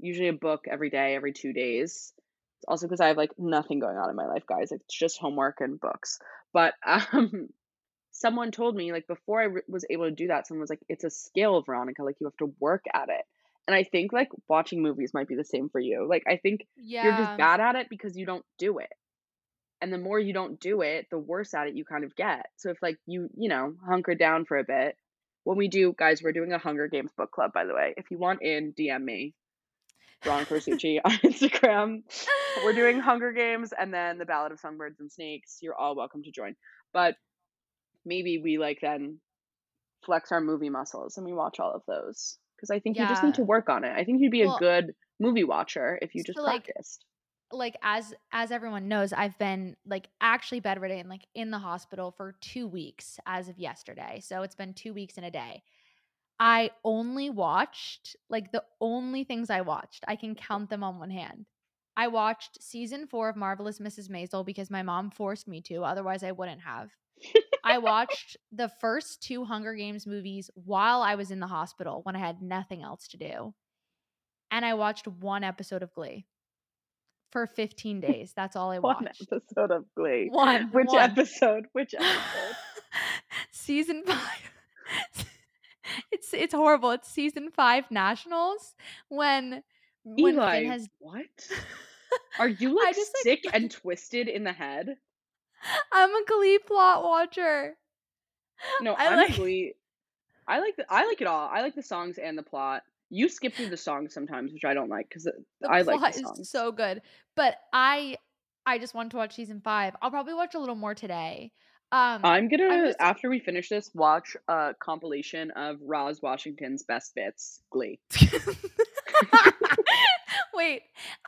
usually a book every day, every 2 days. It's also because I have, like, nothing going on in my life, guys, it's just homework and books. But, um, someone told me, like, before I r was able to do that, someone was like, "It's a skill, Veronica, like, you have to work at it." And I think, like, watching movies might be the same for you. Like, I think you're just Yeah. bad at it because you don't do it. And the more you don't do it, the worse at it you kind of get. So if, like, you, you know, hunker down for a bit when we do guys, we're doing a Hunger Games book club, by the way. If you want in, DM me, Veronica Rossucci on Instagram. We're doing Hunger Games and then The Ballad of Songbirds and Snakes. You're all welcome to join. But maybe we, like, then flex our movie muscles and we watch all of those. Because I think you just need to work on it. I think you'd be a good movie watcher if you just so, like practiced. like, as as everyone knows, I've been, like, actually bedridden, like, in the hospital for 2 weeks as of yesterday. So it's been 2 weeks and a day. I only watched like, the only things I watched, I can count them on one hand. I watched season 4 of Marvelous Mrs. Maisel because my mom forced me to, otherwise I wouldn't have. I watched the first 2 Hunger Games movies while I was in the hospital when I had nothing else to do. And I watched 1 episode of Glee. For 15 days, that's all I 1 watched. episode of Glee. 1, Which 1. episode? Which episode? Season 5. It's it's horrible. It's season 5 nationals when when Finn has what? Are you, like, just, sick like and twisted in the head? I'm a Glee plot watcher. No, I I'm a like Glee I like the I like it all. I like the songs and the plot. You skip through the songs sometimes, which I don't like because I like the plot is so good, but I I just wanted to watch season 5. I'll probably watch a little more today. Um, I'm I'm gonna, just after we finish this, watch a compilation of Roz Washington's best bits, Glee. Wait,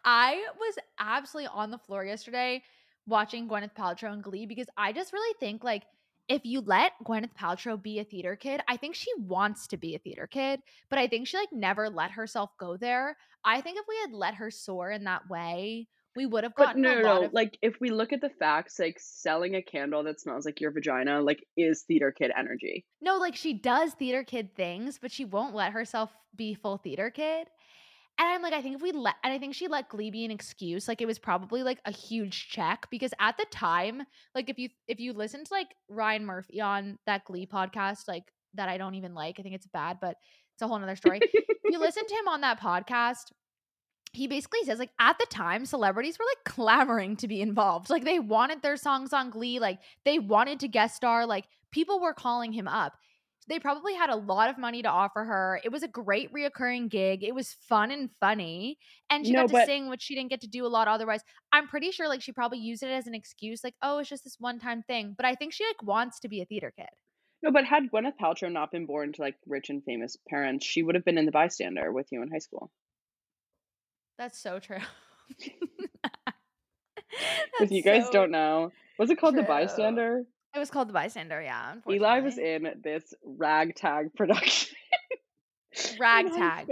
I was absolutely on the floor yesterday watching Gwyneth Paltrow and Glee because I just really think like if you let Gwyneth Paltrow be a theater kid, I think she wants to be a theater kid, but I think she like never let herself go there. I think if we had let her soar in that way, we would have But gotten no, a no, lot no, of like, if we look at the facts, like, selling a candle that smells like your vagina, like, is theater kid energy. No, like she does theater kid things, but she won't let herself be full theater kid. And I'm like, I think if we let and I think she let Glee be an excuse, like, it was probably, like, a huge check because at the time, like, if you if you listen to, like, Ryan Murphy on that Glee podcast, like, that I don't even like, I think it's bad, but it's a whole 'nother story. If you listen to him on that podcast, he basically says, like, at the time, celebrities were, like, clamoring to be involved. Like, they wanted their songs on Glee, like, they wanted to guest star, like, people were calling him up. They probably had a lot of money to offer her. It was a great reoccurring gig. It was fun and funny, and she No, got to but sing, which she didn't get to do a lot otherwise. I'm pretty sure, like, she probably used it as an excuse, like, "Oh, it's just this one-time thing," but I think she, like, wants to be a theater kid. No, but had Gwyneth Paltrow not been born to, like, rich and famous parents, she would have been in The Bystander with you in high school. That's so true. If you guys so don't know was it called The. Bystander? It was called The Bystander, yeah, Eli was in this ragtag production Ragtag.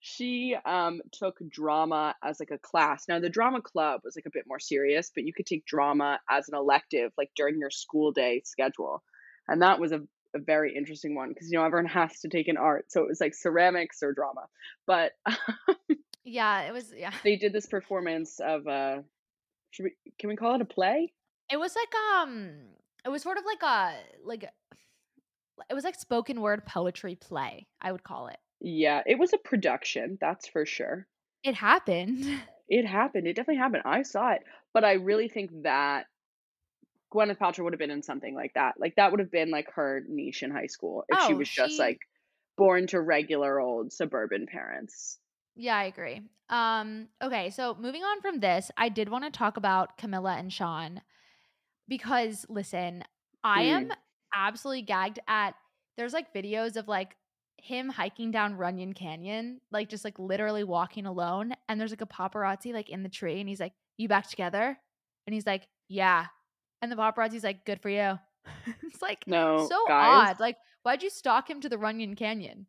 She, um, took drama as, like, a class. Now the drama club was, like, a bit more serious, but you could take drama as an elective, like, during your school day schedule. And that was a a very interesting one because you know, everyone has to take an art, so it was, like, ceramics or drama. But, Yeah, it was yeah. they did this performance of, uh should we can we call it a play? It was like, um it was sort of like a like it was like spoken word poetry play, I would call it. Yeah, it was a production, that's for sure. It happened. It happened, it definitely happened, I saw it, but I really think that Gwyneth Paltrow would have been in something like that. Like, that would have been, like, her niche in high school if she Oh, was just, she like, born to regular old suburban parents. Yeah, I agree. Um, okay, so moving on from this, I did wanna talk about Camilla and Shawn because, listen, I am Mm. absolutely gagged at there's, like, videos of, like, him hiking down Runyon Canyon, like, just, like, literally walking alone, and there's, like, a paparazzi, like, in the tree, and he's like, "You back together?" And he's like, "Yeah." And the paparazzi's like, "Good for you." It's, like, No, so guys odd, like, why'd you stalk him to the Runyon Canyon?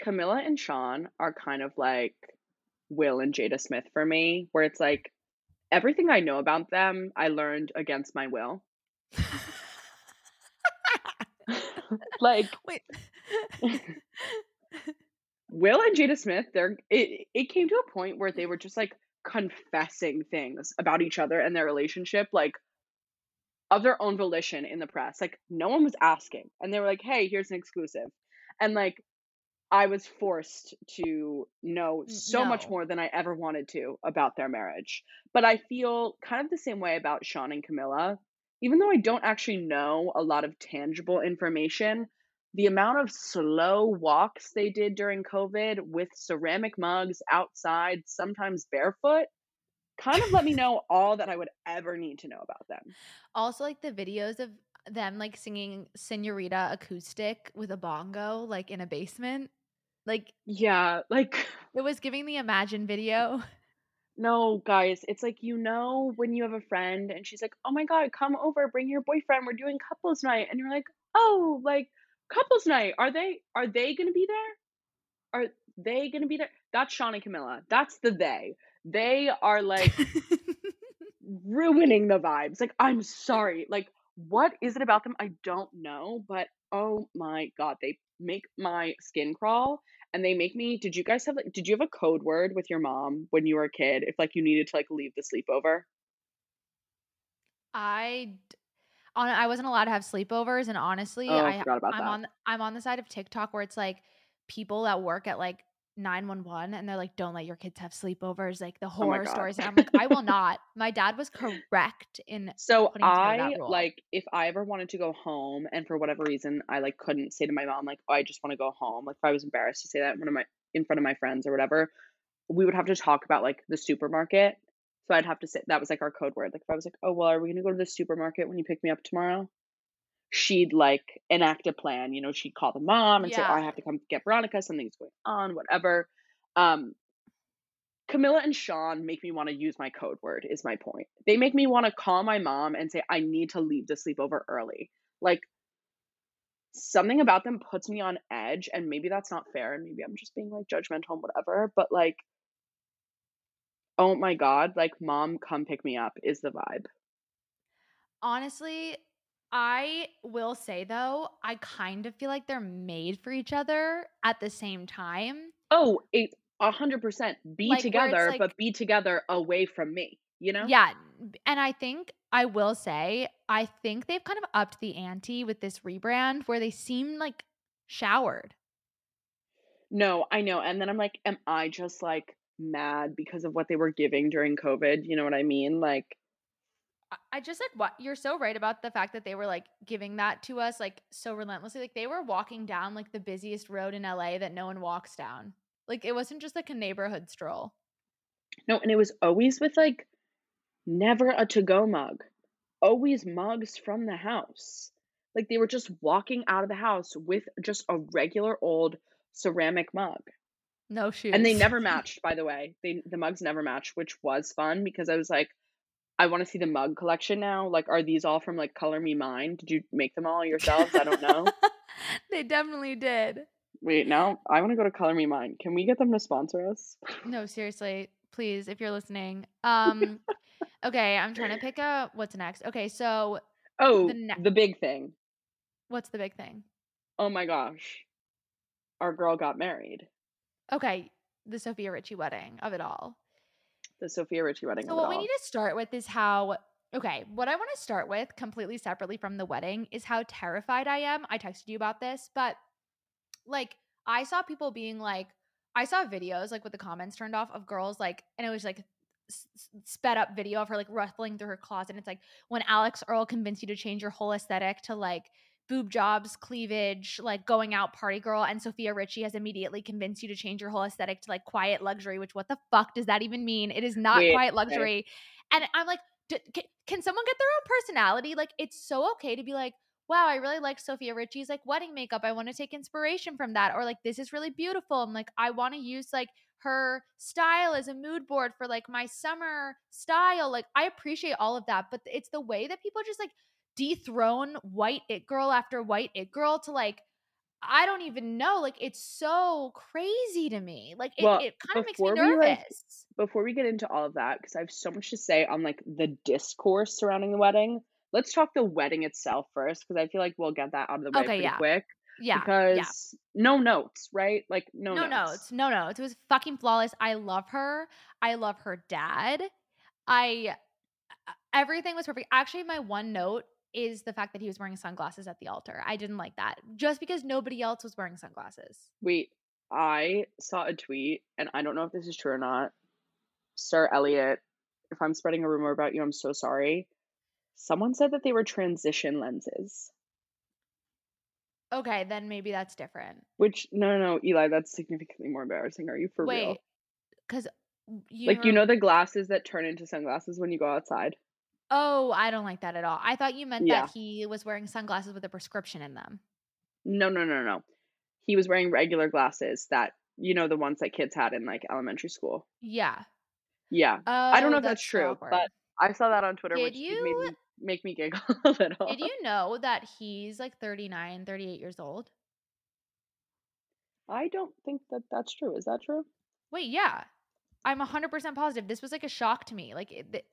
Camilla and Shawn are kind of like Will and Jada Smith for me, where it's like, everything I know about them, I learned against my will. Like Wait. Will and Jada Smith, they're it it came to a point where they mm. were just, like, confessing things about each other and their relationship, like of their own volition in the press, like, no one was asking, and they were like, "Hey, here's an exclusive." And, like, I was forced to know so much more than I ever wanted to about their marriage. But I feel kind of the same way about Shawn and Camilla. Even though I don't actually know a lot of tangible information, the amount of slow walks they did during COVID with ceramic mugs outside, sometimes barefoot, kind of let me know all that I would ever need to know about them. Also, like, the videos of them, like, singing Señorita acoustic with a bongo, like, in a basement. Like Yeah, like it was giving the Imagine video. No, guys, it's like, you know, when you have a friend and she's like, "Oh my god, come over, bring your boyfriend, we're doing couples night." And you're like, "Oh, like, couples night, are they are they gonna be there? Are they gonna be there?" That's Shawn and Camilla, that's the they. They are, like ruining the vibes, like, I'm sorry, like, what is it about them? I don't know, but, oh my god, they make my skin crawl, and they make me did you guys have, like did you have a code word with your mom when you were a kid if, like, you needed to, like, leave the sleepover? i on I wasn't allowed to have sleepovers, and honestly, Oh, I I'm that. on I'm on the side of TikTok where it's, like, people that work at, like, 911, and they're like, "Don't let your kids have sleepovers," like, the Oh horror god. stories, and I'm like, "I will not." My dad was correct in So, I like, if I ever wanted to go home and for whatever reason, I, like, couldn't say to my mom, like, "Oh, I just wanna go home," like, if I was embarrassed to say that in front of my in front of my friends or whatever, we would have to talk about, like, the supermarket. So, I'd have to say that was, like, our code word, like, if I was like, "Oh, well, are we gonna go to the supermarket when you pick me up tomorrow?" She'd, like, enact a plan, you know, she'd call the mom and say, "Oh, I have to come get Veronica, something's going on," whatever. Um Camilla and Shawn make me wanna use my code word, is my point. They make me wanna call my mom and say, "I need to leave the sleepover early." Like something about them puts me on edge, and maybe that's not fair, and maybe I'm just being, like, judgmental and whatever, but, like oh my god, like, "Mom, come pick me up," is the vibe. Honestly, I will say, though, I kind of feel like they're made for each other at the same time. Oh, it 100%. Be Like, together, like but be together away from me, you know? Yeah, and I think I will say, I think they've kind of upped the ante with this rebrand where they seem, like, showered. No, I know, and then I'm like, "Am I just, like, mad because of what they were giving during COVID?" You know what I mean? Like I just, like what you're so right about the fact that they were, like, giving that to us, like, so relentlessly, like, they were walking down, like, the busiest road in LA that no one walks down. Like, it wasn't just, like, a neighborhood stroll. No, and it was always with, like never a to-go mug. Always mugs from the house. Like, they were just walking out of the house with just a regular old ceramic mug. No shoes. And they never matched, by the way. They the mugs never matched, which was fun because I was like, "I wanna see the mug collection now." Like, are these all from, like, Color Me Mine? Did you make them all yourselves? I don't know. They definitely did. Wait, now I wanna go to Color Me Mine. Can we get them to sponsor us? No, seriously, please, if you're listening. Um, okay, I'm trying to pick a what's next? Okay, so oh, the ne the big thing. What's the big thing? Oh my gosh. Our girl got married. Okay, the Sofia Richie wedding of it all. The Sofia Richie wedding So, of it what we need to start with is how okay, what I wanna start with, completely separately from the wedding, is how terrified I am. I texted you about this, but, like, I saw people being like I saw videos, like, with the comments turned off of girls, like and it was, like, sped up video of her, like, rustling through her closet, and it's like, "When Alix Earle convinced you to change your whole aesthetic to, like, boob jobs, cleavage, like, going out party girl, and Sofia Richie has immediately convinced you to change your whole aesthetic to, like, quiet luxury," which what the fuck does that even mean? It is not Wait, quiet okay. luxury. And I'm like, "D can someone get their own personality?" Like, it's so okay to be like, "Wow, I really like Sofia Richie's, like, wedding makeup. I wanna take inspiration from that," or like, "This is really beautiful," I'm like, "I wanna use, like, her style as a mood board for, like, my summer style." Like, I appreciate all of that, but it's the way that people just, like, dethrone white it girl after white it girl to, like I don't even know, like, it's so crazy to me. Like, it Well, it kinda makes me before we, like nervous. before we get into all of that, because I have so much to say on, like, the discourse surrounding the wedding, let's talk the wedding itself first, because I feel like we'll get that out of the way Okay, pretty yeah. quick, Yeah, yeah. because no notes, right? Like, no No notes. notes, no notes. It was fucking flawless. I love her. I love her dad. I everything was perfect. Actually, my one note is the fact that he was wearing sunglasses at the altar. I didn't like that, just because nobody else was wearing sunglasses. Wait. I saw a tweet, and I don't know if this is true or not. Sir Elliot, if I'm spreading a rumor about you, I'm so sorry. Someone said that they were transition lenses. Okay, then maybe that's different. Which no, no, no, Eli, that's significantly more embarrassing. Are you for real? Wait, because you Like, you know the glasses that turn into sunglasses when you go outside? Oh, I don't like that at all. I thought you meant Yeah. that he was wearing sunglasses with a prescription in them. No, no, no, no. He was wearing regular glasses that you know, the ones that kids had in, like, elementary school. Yeah. Yeah. I don't know Oh, if that's that's true, awkward. but I saw that on Twitter, Did which did made you me make me giggle a little. did you know that he's, like, 39, 38 years old? I don't think that that's true. Is that true? Wait, yeah. I'm 100% positive. This was, like, a shock to me. Like, it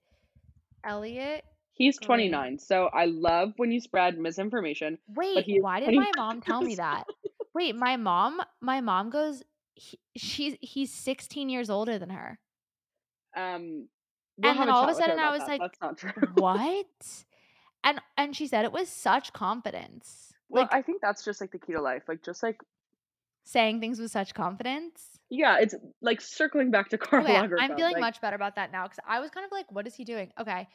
Elliot He's Grainge 29, so I love when you spread misinformation, Wait, why did my mom tell me that? Wait, my mom my mom goes, "He she's he's 16 years older than her." Um, we'll And then all of a sudden I was that. like, That's not true. "What?" And and she said it was such confidence. Well, Like I think that's just, like, the key to life. Like, just, like saying things with such confidence. Yeah, it's like circling back to Karl Okay, I'm feeling like much better about that now because I was kind of like, "What is he doing?" Okay.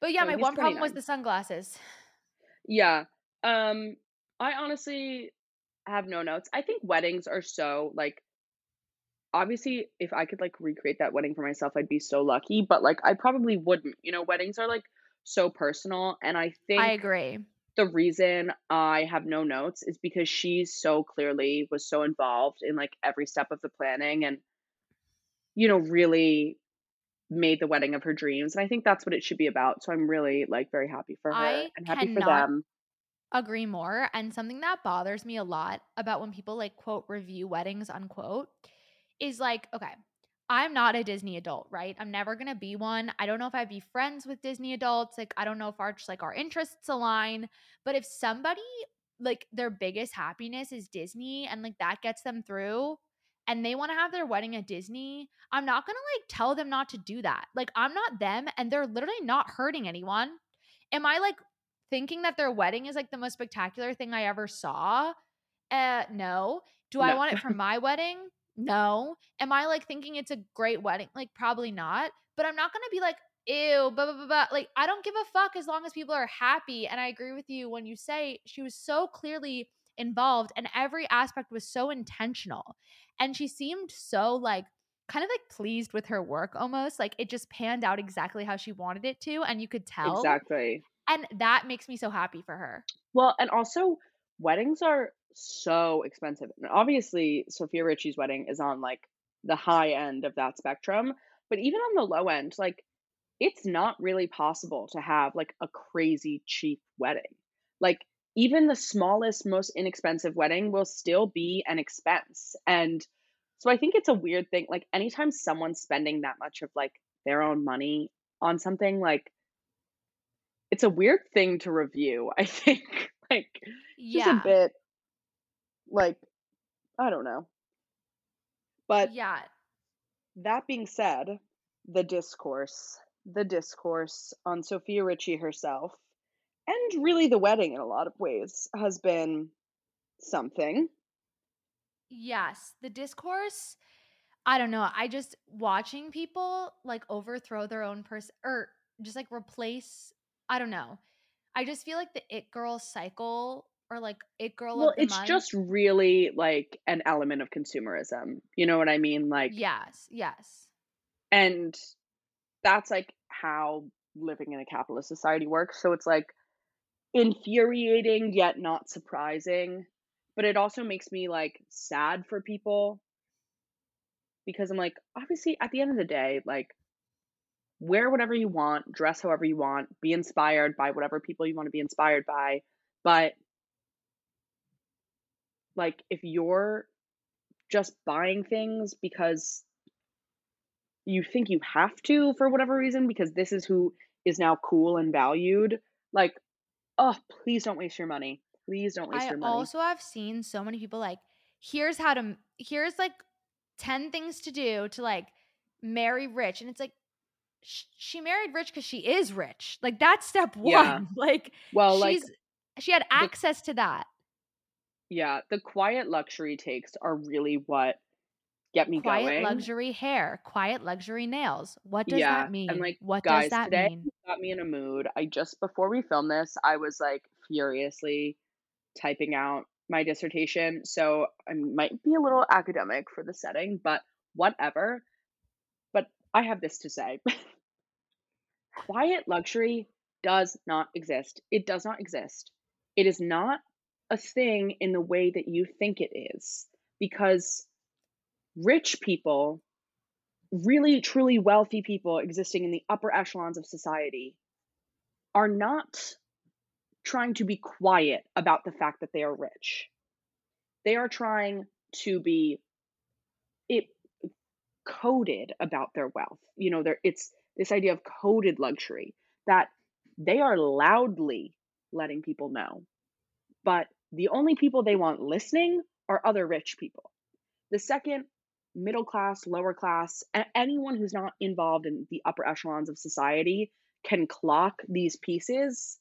But yeah, No, my one problem was the sunglasses. Yeah. Um, I honestly have no notes. I think weddings are so, like obviously, if I could, like, recreate that wedding for myself, I'd be so lucky, but, like, I probably wouldn't. You know, weddings are, like, so personal, and I think I agree. The reason I have no notes is because she so clearly was so involved in, like, every step of the planning and you know, really made the wedding of her dreams, and I think that's what it should be about, so I'm really, like, very happy for her I and happy for them. agree more, and something that bothers me a lot about when people, like, quote, "review weddings," unquote, is like okay, I'm not a Disney adult, right? I'm never gonna be one. I don't know if I'd be friends with Disney adults, like, I don't know if our just, like, our interests align, but if somebody, like, their biggest happiness is Disney and, like, that gets them through, and they wanna have their wedding at Disney, I'm not gonna, like, tell them not to do that. Like, I'm not them, and they're literally not hurting anyone. Am I, like, thinking that their wedding is, like, the most spectacular thing I ever saw? Uh, no. Do I want it for my wedding? No. Am I, like, thinking it's a great wedding? Like, probably not, but I'm not gonna be like, "Ew, blah, blah, blah, blah." Like, I don't give a fuck as long as people are happy, and I agree with you when you say she was so clearly involved, and every aspect was so intentional, and she seemed so, like, kind of, like, pleased with her work almost, like, it just panned out exactly how she wanted it to, and you could tell, Exactly. and that makes me so happy for her. Well, and also, weddings are so expensive, and obviously, Sofia Richie's wedding is on, like, the high end of that spectrum, but even on the low end, like, it's not really possible to have, like, a crazy cheap wedding. Like, even the smallest, most inexpensive wedding will still be an expense, and so I think it's a weird thing, like, anytime someone's spending that much of, like, their own money on something, like it's a weird thing to review, I think, like, just a Yeah. bit like, I don't know. But Yeah. that being said, the discourse the discourse on Sofia Richie herself, and really the wedding in a lot of ways, has been something. Yes, the discourse I don't know, I just watching people, like, overthrow their own person or just, like, replace I don't know. I just feel like the it girl cycle or, like, it girl Well, it's month just really, like, an element of consumerism, you know what I mean? Like Yes, yes. and that's, like, how living in a capitalist society works, so it's, like, infuriating, yet not surprising, but it also makes me, like, sad for people because I'm like, obviously, at the end of the day, like wear whatever you want, dress however you want, be inspired by whatever people you wanna be inspired by, but like, if you're just buying things because you think you have to for whatever reason, because this is who is now cool and valued, like, oh, please don't waste your money. Please don't waste I your money. I also have seen so many people like, "Here's how to here's, like, 10 things to do to, like, marry rich," and it's like, sh she married rich because she is rich, like, that's step one. Yeah. 1, like, Well, like she had the access to that. Yeah, the quiet luxury takes are really what get me going. Quiet going. luxury hair, quiet luxury nails. What does that mean? and, like, What does guys, that today mean? got me in a mood. I just before we filmed this, I was, like, furiously typing out my dissertation, so I might be a little mm. academic for the setting, but whatever. But I have this to say. Quiet luxury does not exist. It does not exist. It is not a thing in the way that you think it is because rich people, really truly wealthy people existing in the upper echelons of society are not trying to be quiet about the fact that they are rich. They are trying to be it coded about their wealth. You know, there it's this idea of coded luxury that they are loudly letting people know. But the only people they want listening are other rich people. The second middle class, lower class, anyone who's not involved in the upper echelons of society can clock these pieces,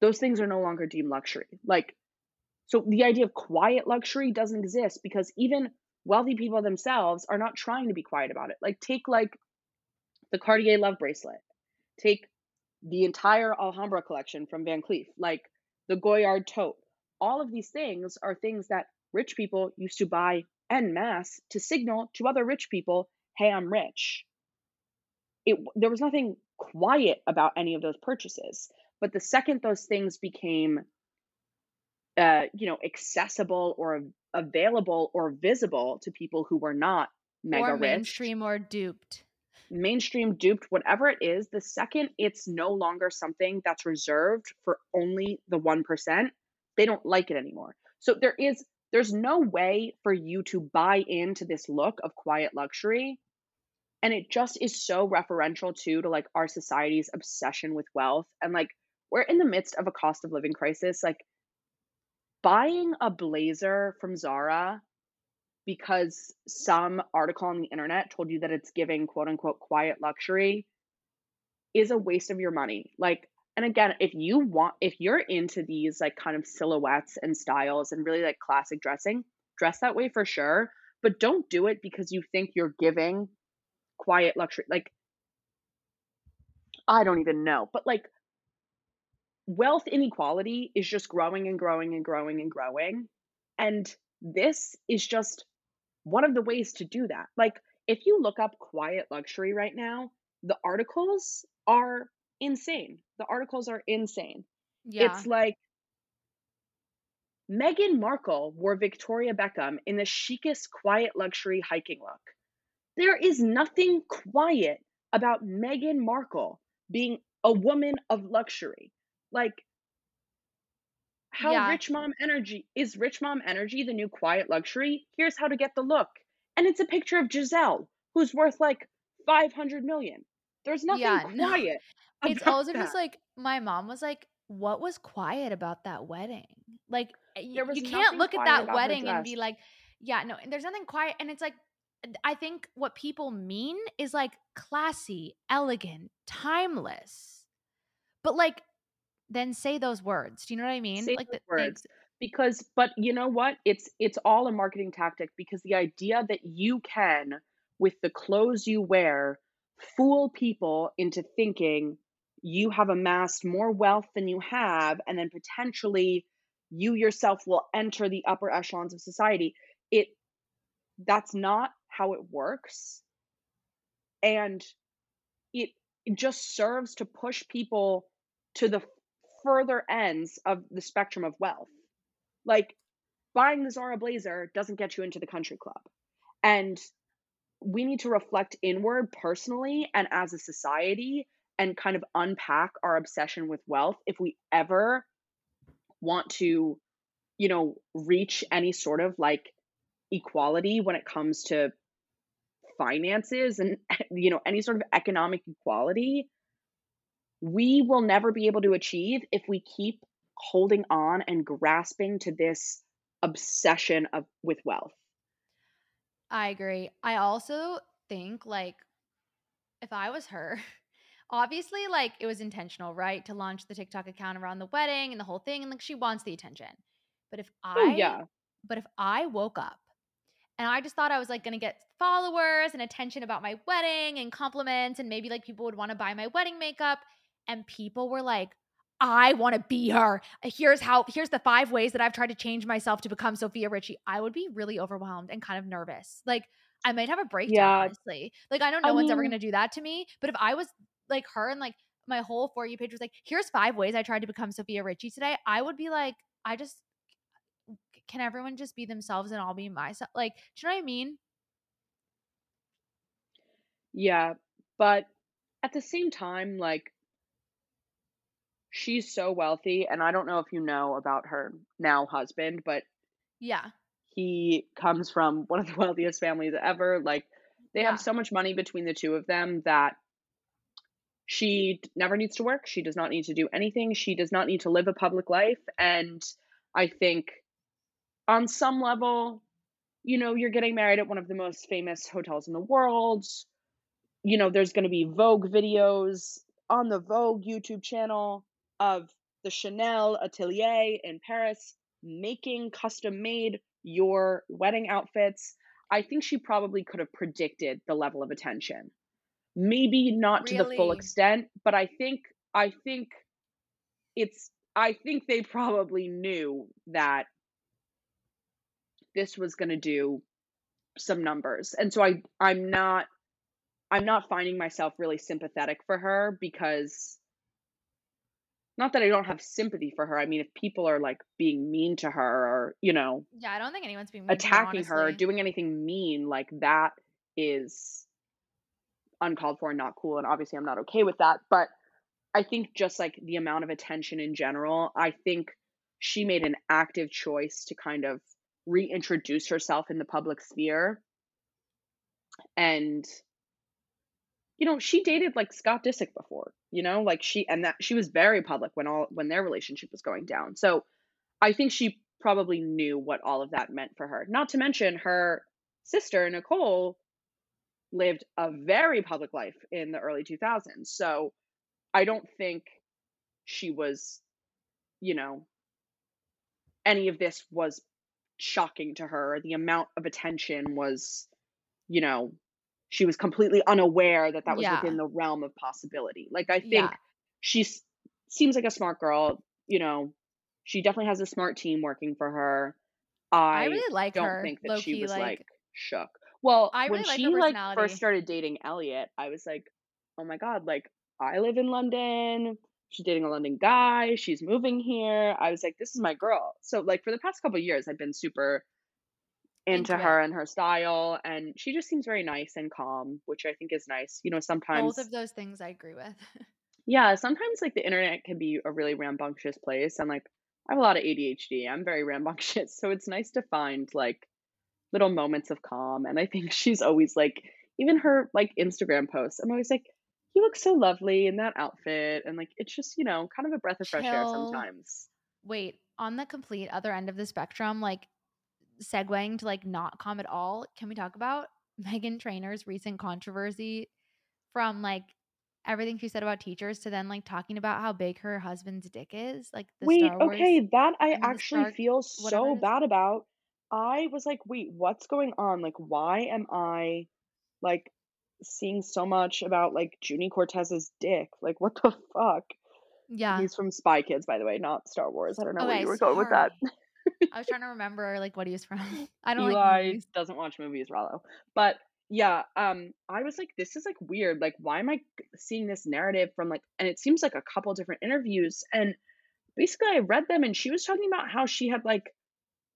those things are no longer deemed luxury. Like, so the idea of quiet luxury doesn't exist because even wealthy people themselves are not trying to be quiet about it. Like, take like the Cartier love bracelet, take the entire Alhambra collection from Van Cleef, like the Goyard tote. All of these things are things that rich people used to buy en masse to signal to other rich people, "Hey, I'm rich." It there was nothing quiet about any of those purchases. But the second those things became, uh, you know, accessible or available or visible to people who were not Or mega rich, mainstream or duped. mainstream duped, whatever it is, the second it's no longer something that's reserved for only the 1%, they don't like it anymore. So there is there's no way for you to buy into this look of quiet luxury and it just is so referential too to like our society's obsession with wealth and like we're in the midst of a cost of living crisis like buying a blazer from Zara because some article on the internet told you that it's giving quote unquote quiet luxury is a waste of your money. Like, and again, if you want, if you're into these like kind of silhouettes and styles and really like classic dressing, dress that way for sure. But don't do it because you think you're giving quiet luxury. Like, I don't even know. But like, wealth inequality is just growing and growing and growing and growing. And this is just one of the ways to do that. Like, if you look up quiet luxury right now, the articles are insane. The articles are insane. Yeah. It's like Meghan Markle wore Victoria Beckham in the chicest quiet luxury hiking look. There is nothing quiet about Meghan Markle being a woman of luxury. Like, how Yeah. rich mom energy is rich mom energy the new quiet luxury? Here's how to get the look. And it's a picture of Gisele, who's worth like 500 million. There's nothing Yeah, quiet It's also just like my mom was like, "What was quiet about that wedding?" Like, uh, y you can't look at that wedding and be like, "Yeah, no," and there's nothing quiet and it's like, I think what people mean is like classy, elegant, timeless. But like, then say those words. Do you know what I mean? Say Like, those the they words because but you know what? It's it's all a marketing tactic because the idea that you can, with the clothes you wear, fool people into thinking you have amassed more wealth than you have, and then potentially you yourself will enter the upper echelons of society. It that's not how it works. And it it just serves to push people to the further ends of the spectrum of wealth. Like buying the Zara blazer doesn't get you into the country club. And we need to reflect inward personally and as a society and kind of unpack our obsession with wealth if we ever want to, you know, reach any sort of like equality when it comes to finances and you know any sort of economic equality we will never be able to achieve if we keep holding on and grasping to this obsession of with wealth. I agree. I also think, like, if I was her, obviously, like, it was intentional, right, to launch the TikTok account around the wedding and the whole thing, and, like, she wants the attention. But if Oh, I yeah. but if I woke up and I just thought I was, like, gonna get followers and attention about my wedding and compliments and maybe, like, people would wanna buy my wedding makeup, and people were like, "I wanna be her. Here's how here's the 5 ways that I've tried to change myself to become Sofia Richie." I would be really overwhelmed and kind of nervous. Like, I might have a breakdown, Yeah. honestly. Like, I know I no one's ever gonna do that to me, but if I was like her and, like, my whole For You page was like, "Here's 5 ways I tried to become Sofia Richie today," I would be like, I just can everyone just be themselves and I'll be myself? Like, do you know what I mean? Yeah, but at the same time, like she's so wealthy, and I don't know if you know about her now husband, but Yeah. he comes from one of the wealthiest families ever. Like, they have so much money between the 2 of them that she never needs to work, she does not need to do anything, she does not need to live a public life, and I think on some level, you know, you're getting married at one of the most famous hotels in the world. You know, there's gonna be Vogue videos on the Vogue YouTube channel of the Chanel atelier in Paris making custom-made your wedding outfits. I think she probably could have predicted the level of attention. Maybe not to the full extent, but I think I think it's I think they probably knew that this was gonna do some numbers, and so I I'm not I'm not finding myself really sympathetic for her because not that I don't have sympathy for her, I mean, if people are, like, being mean to her or, you know Yeah, I don't think anyone's being mean to her, attacking her, honestly. doing anything mean, like, that is uncalled for and not cool, and obviously I'm not okay with that, but I think just, like, the amount of attention in general, I think she made an active choice to kind of reintroduce herself in the public sphere. And you know, she dated, like, Scott Disick before, you know, like, she and that she was very public when all when their relationship was going down, so I think she probably knew what all of that meant for her. Not to mention her sister, Nicole, lived a very public life in the early 2000s, so I don't think she was, you know any of this was shocking to her. The amount of attention was, you know she was completely unaware that that was within the realm of possibility. Like, I think Yeah. she's seems like a smart girl, you know, she definitely has a smart team working for her. I I really like don't her, think that low she key, was, like, like shook. Well, I when like she, like, first started dating Elliot, I was like, "Oh my god, like, I live in London, she's dating a London guy, she's moving here." I was like, "This is my girl." So, like, for the past couple years, I've been super into Into it. her and her style, and she just seems very nice and calm, which I think is nice. You know, sometimes Both of those things I agree with. Yeah, sometimes, like, the internet can be a really rambunctious place, and, like, I have a lot of ADHD, I'm very rambunctious, so it's nice to find, like, little moments of calm, and I think she's always, like even her, like, Instagram posts, I'm always like, "You look so lovely in that outfit," and, like, it's just, you know, kind of a breath of fresh air sometimes. Wait, on the complete other end of the spectrum, like, segueing to, like, not calm at all, can we talk about Meghan Trainor's recent controversy from, like, everything she said about teachers to then, like, talking about how big her husband's dick is, like, the Wait, Star Wars okay, that I actually Stark feel so bad about. I was like, "Wait, what's going on?" Like, why am I, like, seeing so much about, like, Juni Cortez's dick? Like, what the fuck? Yeah. He's from Spy Kids, by the way, not Star Wars, I don't know where Okay, you were going with that. I was trying to remember, like, what he was from. I don't like Eli movies. doesn't watch movies, Rollo. But, yeah, um, I was like, "This is, like, weird, like, why am I seeing this narrative from, like" and it seems like a couple different interviews, and basically, I read them, and she was talking about how she had, like,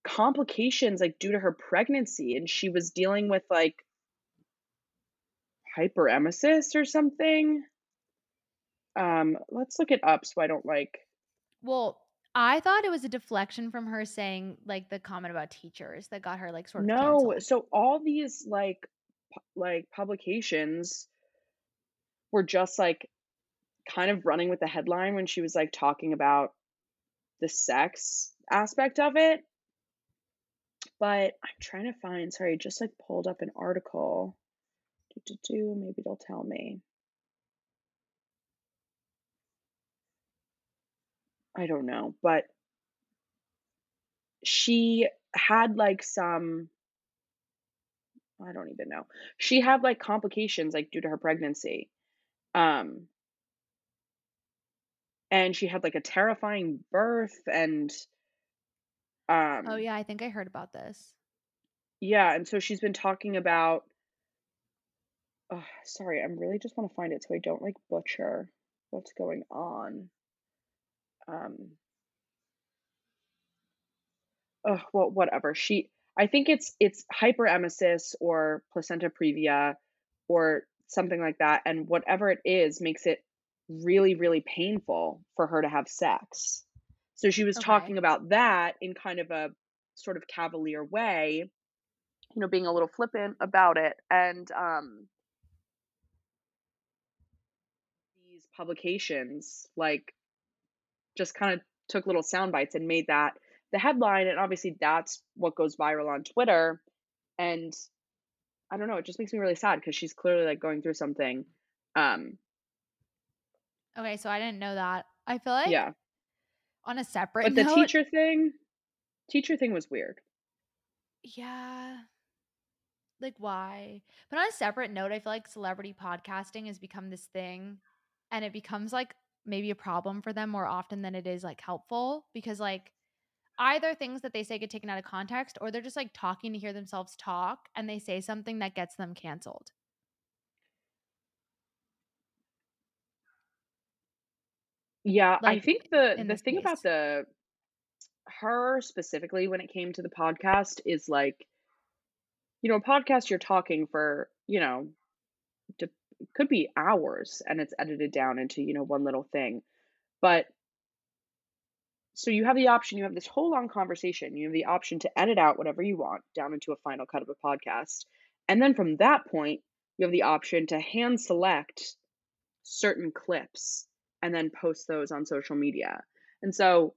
complications, like, due to her pregnancy, and she was dealing with, like hyperemesis or something? Um, let's look it up so I don't, like Well, I thought it was a deflection from her saying, like, the comment about teachers that got her, like, sort of No, canceled. so all these, like, pu like, publications were just, like, kind of running with the headline when she was, like, talking about the sex aspect of it. But I'm trying to find sorry, I just, like, pulled up an article. Do, do, do, maybe it'll tell me. I don't know, but she had, like, some I don't even know. She had, like, complications, like, due to her pregnancy. Um and she had, like, a terrifying birth and Oh, um yeah, I think I heard about this. yeah, and so she's been talking about ugh, sorry, I'm really just wanna find it so I don't, like, butcher what's going on. Um oh, well, whatever. She I think it's it's hyperemesis or placenta previa or something like that, and whatever it is makes it really, really painful for her to have sex. So she was Okay. talking about that in kind of a sort of cavalier way, you know, being a little flippant about it, and, um these publications, like, just kinda took little sound bites and made that the headline, and obviously that's what goes viral on Twitter, and I don't know, it just makes me really sad because she's clearly, like, going through something. Um, Okay, so I didn't know that. I feel like yeah, on a separate but the note teacher thing teacher thing was weird. yeah, like, why? But on a separate note, I feel like celebrity podcasting has become this thing, and it becomes, like, maybe a problem for them more often than it is, like, helpful because, like, either things that they say get taken out of context or they're just, like, talking to hear themselves talk, and they say something that gets them canceled, Yeah, I think the the thing about the her specifically when it came to the podcast is, like, you know, a podcast you're talking for, you know, d could be hours and it's edited down into, you know, one little thing, but So you have the option, you have this whole long conversation, you have the option to edit out whatever you want down into a final cut of a podcast. And then from that point, you have the option to hand select certain clips and then post those on social media. And so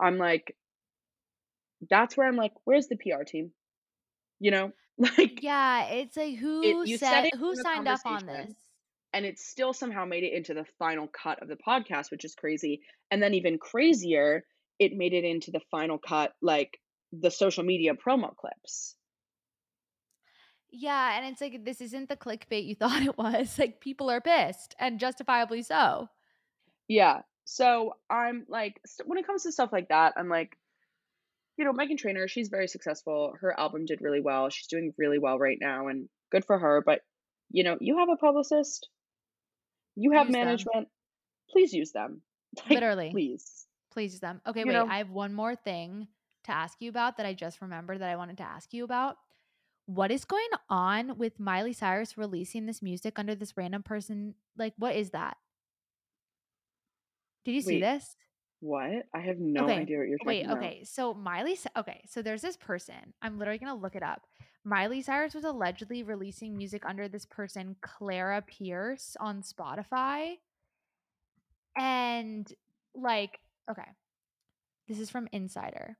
I'm like, that's where I'm like, where's the PR team? You know, like Yeah, it's like, it, who said said who signed up on this? and it still somehow made it into the final cut of the podcast, which is crazy. And then even crazier, it made it into the final cut, like the social media promo clips. Yeah, and it's like, this isn't the clickbait you thought it was, like, people are pissed, and justifiably so. Yeah. So I'm like, st- when it comes to stuff like that, I'm like, you know, Meghan Trainor, she's very successful. Her album did really well. She's doing really well right now, and good for her. But, you know, you have a publicist, you have Use them. management, please use them. Like, Literally, please. please use them. Okay, You wait, know, I have one more thing to ask you about that I just remembered that I wanted to ask you about. What is going on with Miley Cyrus releasing this music under this random person? Like, what is that? Did you see wait, this? what? I have no Okay. idea what you're Wait, talking about. Wait, okay. So Miley okay, so there's this person. I'm literally gonna look it up. Miley Cyrus was allegedly releasing music under this person, Clara Pierce, on Spotify. And like, okay, this is from Insider.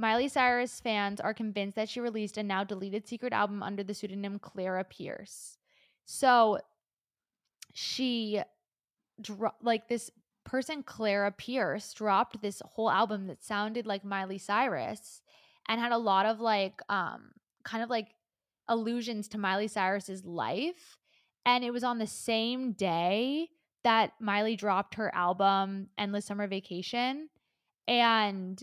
Miley Cyrus fans are convinced that she released a now deleted secret album under the pseudonym Clara Pierce. So she like this person Clara Pierce dropped this whole album that sounded like Miley Cyrus and had a lot of like um kind of like allusions to Miley Cyrus's life and it was on the same day that Miley dropped her album Endless Summer Vacation and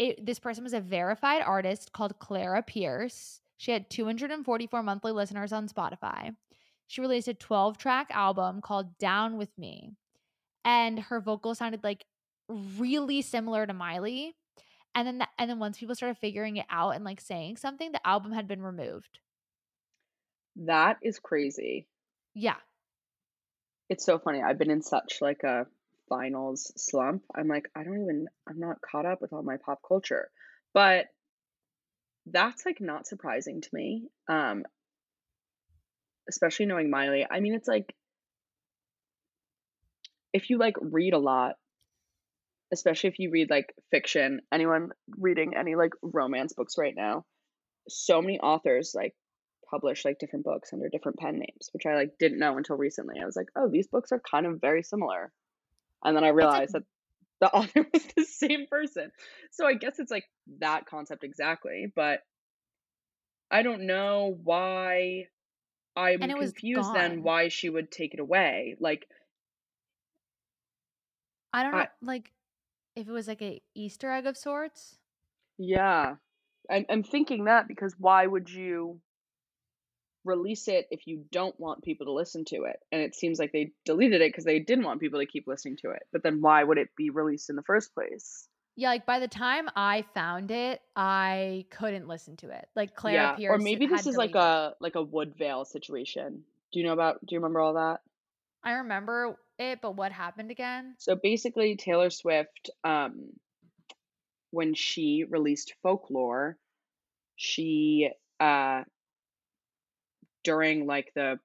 it this person was a verified artist called Clara Pierce. She had 244 monthly listeners on Spotify. She released a 12 track album called Down With Me and her vocal sounded like really similar to Miley. And then that, and then once people started figuring it out and like saying something, the album had been removed. That is crazy. Yeah. It's so funny. I've been in such like a finals slump. I'm like, I don't even, I'm not caught up with all my pop culture. But that's like not surprising to me. Um, especially knowing Miley. I mean, it's like if you like read a lot, especially if you read like fiction, anyone reading any like romance books right now, so many authors like publish like different books under different pen names, which I like didn't know until recently. I was like, oh, these books are kind of very similar. And then I like realized that the author was the same person. So I guess it's like that concept exactly, but I don't know why I'm confused then why she would take it away. Like I don't know, I like, if it was like a Easter egg of sorts? yeah. I'm I'm thinking that because why would you release it if you don't want people to listen to it? And it seems like they deleted it because they didn't want people to keep listening to it. But then why would it be released in the first place? Yeah, like, by the time I found it, I couldn't listen to it. Like, Clara Yeah, or maybe this is like a like a Woodvale situation. Do you know about do you remember all that? I remember it, but what happened again? So basically Taylor Swift um when she released Folklore, she uh during like the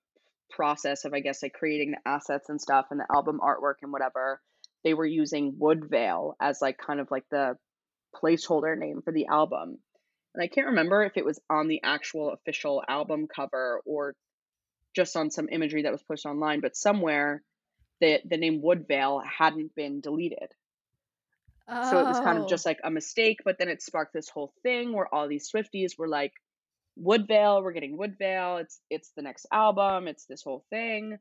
process of I guess like creating the assets and stuff and the album artwork and whatever, they were using Woodvale as like kind of like the placeholder name for the album. And I can't remember if it was on the actual official album cover or just on some imagery that was posted online, but somewhere the the name Woodvale hadn't been deleted. So it was kind of Oh. just like a mistake, but then it sparked this whole thing where all these Swifties were like, Woodvale, we're getting Woodvale. It's it's the next album. It's this whole thing.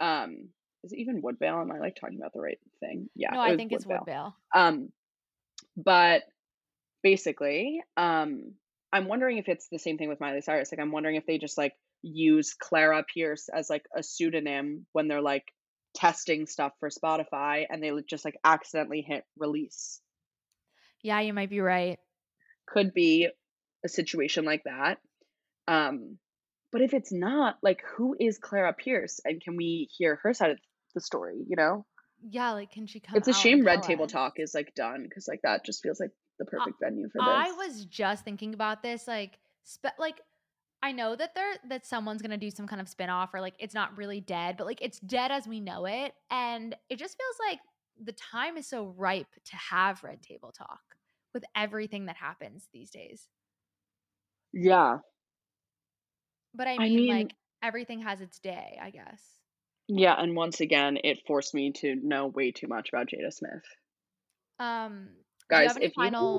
Um, is it even Woodvale? Am I like talking about the right thing? Yeah, No, I think it's Woodvale. Woodvale. Um, but basically, um, I'm wondering if it's the same thing with Miley Cyrus. Like, I'm wondering if they just like use Clara Pierce as like a pseudonym when they're like testing stuff for Spotify and they just like accidentally hit release. Yeah, you might be right. Could be a situation like that. Um, but if it's not, like, who is Clara Pierce and can we hear her side of the story, you know? Yeah, like, can she come It's a shame Red Table us? Talk is like done because like that just feels like the I perfect venue for this. I was just thinking about this, like, spe like, I know that there that someone's gonna do some kind of spinoff or, like, it's not really dead, but, like, it's dead as we know it, and it just feels like the time is so ripe to have Red Table Talk with everything that happens these days. Yeah. But I I mean, mean, like, everything has its day, I guess. yeah, and once again, it forced me to know way too much about Jada Smith. Um, you Guys, any if you were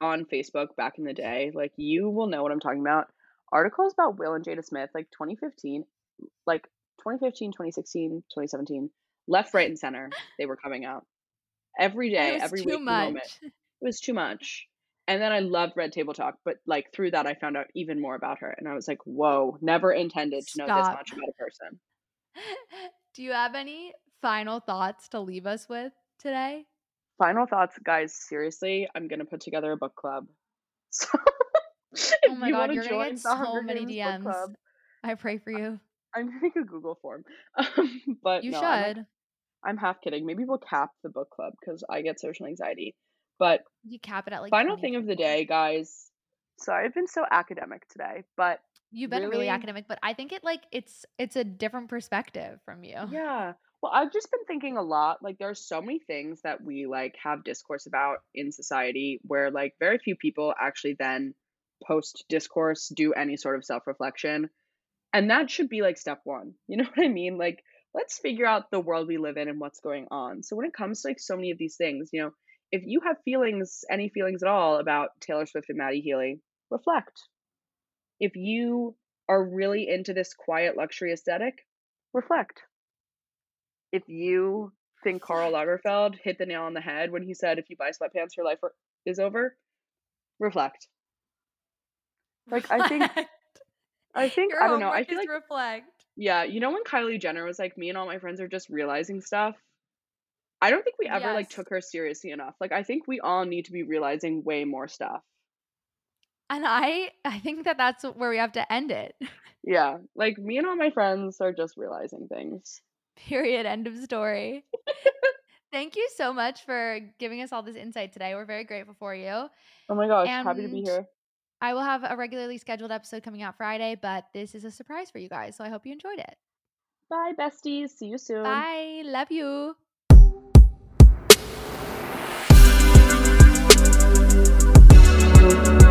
on Facebook back in the day, like you will know what I'm talking about. Articles about Will and Jada Smith, like 2015, like 2015, 2016, 2017, left, right, and center, they were coming out. every day, it was every too waking moment. It was too much. And then I loved Red Table Talk, but like through that I found out even more about her and I was like, "Whoa, never intended to know this much about a person." Do you have any final thoughts to leave us with today? Final thoughts, guys, seriously, I'm going to put together a book club. So Oh my you god, you're gonna get so many DMs. club, I pray for you. I'm gonna make a Google form. Um, but You no, I'm should. I'm half kidding. Maybe we'll cap the book club because I get social anxiety. But You cap it at like final 20 thing of the day, guys. Sorry, I've been so academic today, but You've been really really, academic, but I think it like it's it's a different perspective from you. yeah. Well, I've just been thinking a lot. Like, there are so many things that we like have discourse about in society where like very few people actually then post discourse, do any sort of self reflection. And that should be like step one. You know what I mean? Like, let's figure out the world we live in and what's going on. So when it comes to like so many of these things, you know, if you have feelings, any feelings at all about Taylor Swift and Matty Healy, reflect. If you are really into this quiet luxury aesthetic, reflect. If you think Karl Lagerfeld hit the nail on the head when he said, if you buy sweatpants, your life is over, reflect. Like, I think, I think, Your I don't know. I feel like reflect. Yeah, you know when Kylie Jenner was like, "Me and all my friends are just realizing stuff?" I don't think we ever, like, took her seriously enough. Like, I think we all need to be realizing way more stuff. And I I think that that's where we have to end it. Yeah, like, me and all my friends are just realizing things. Period. End of story. Thank you so much for giving us all this insight today. We're very grateful for you. Oh my gosh, happy to be here. I will have a regularly scheduled episode coming out Friday, but this is a surprise for you guys. So I hope you enjoyed it. Bye, besties. See you soon. Bye. Love you. Thank